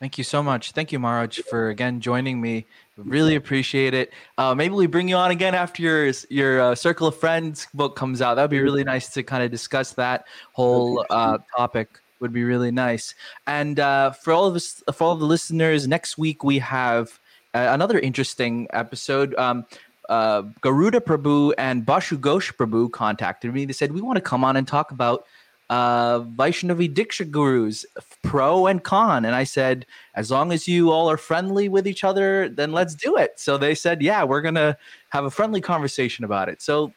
Thank you so much. Thank you, Maharaj, for again joining me. Really appreciate it. Uh, maybe we bring you on again after your your uh, Circle of Friends book comes out. That'd be really nice to kind of discuss that whole uh, topic. Would be really nice. And uh, for all of us, for all of the listeners, next week we have uh, another interesting episode. Um, uh, Garuda Prabhu and Bashu Ghosh Prabhu contacted me. They said we want to come on and talk about uh, Vaishnavi Diksha gurus, pro and con. And I said, as long as you all are friendly with each other, then let's do it. So they said, yeah, we're going to have a friendly conversation about it. So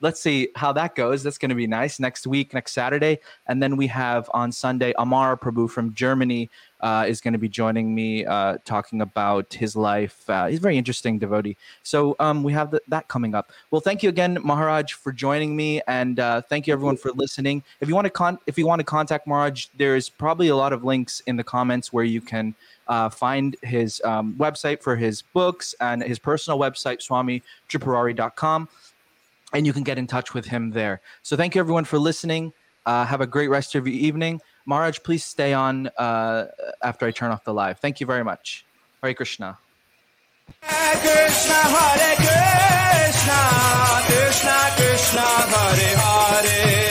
let's see how that goes. That's going to be nice next week, next Saturday. And then we have on Sunday, Amar Prabhu from Germany uh, is going to be joining me uh, talking about his life. Uh, he's a very interesting devotee. So um, we have the, that coming up. Well, thank you again, Maharaj, for joining me, and uh, thank you everyone for listening. If you want to con- if you want to contact Maharaj, there's probably a lot of links in the comments where you can. Uh, find his um, website for his books and his personal website, swamitripurari.com, and you can get in touch with him there. So, thank you everyone for listening. Uh, have a great rest of your evening. Maharaj, please stay on uh, after I turn off the live. Thank you very much. Hare Krishna. Krishna, Hare Krishna, Krishna Krishna, Hare, Hare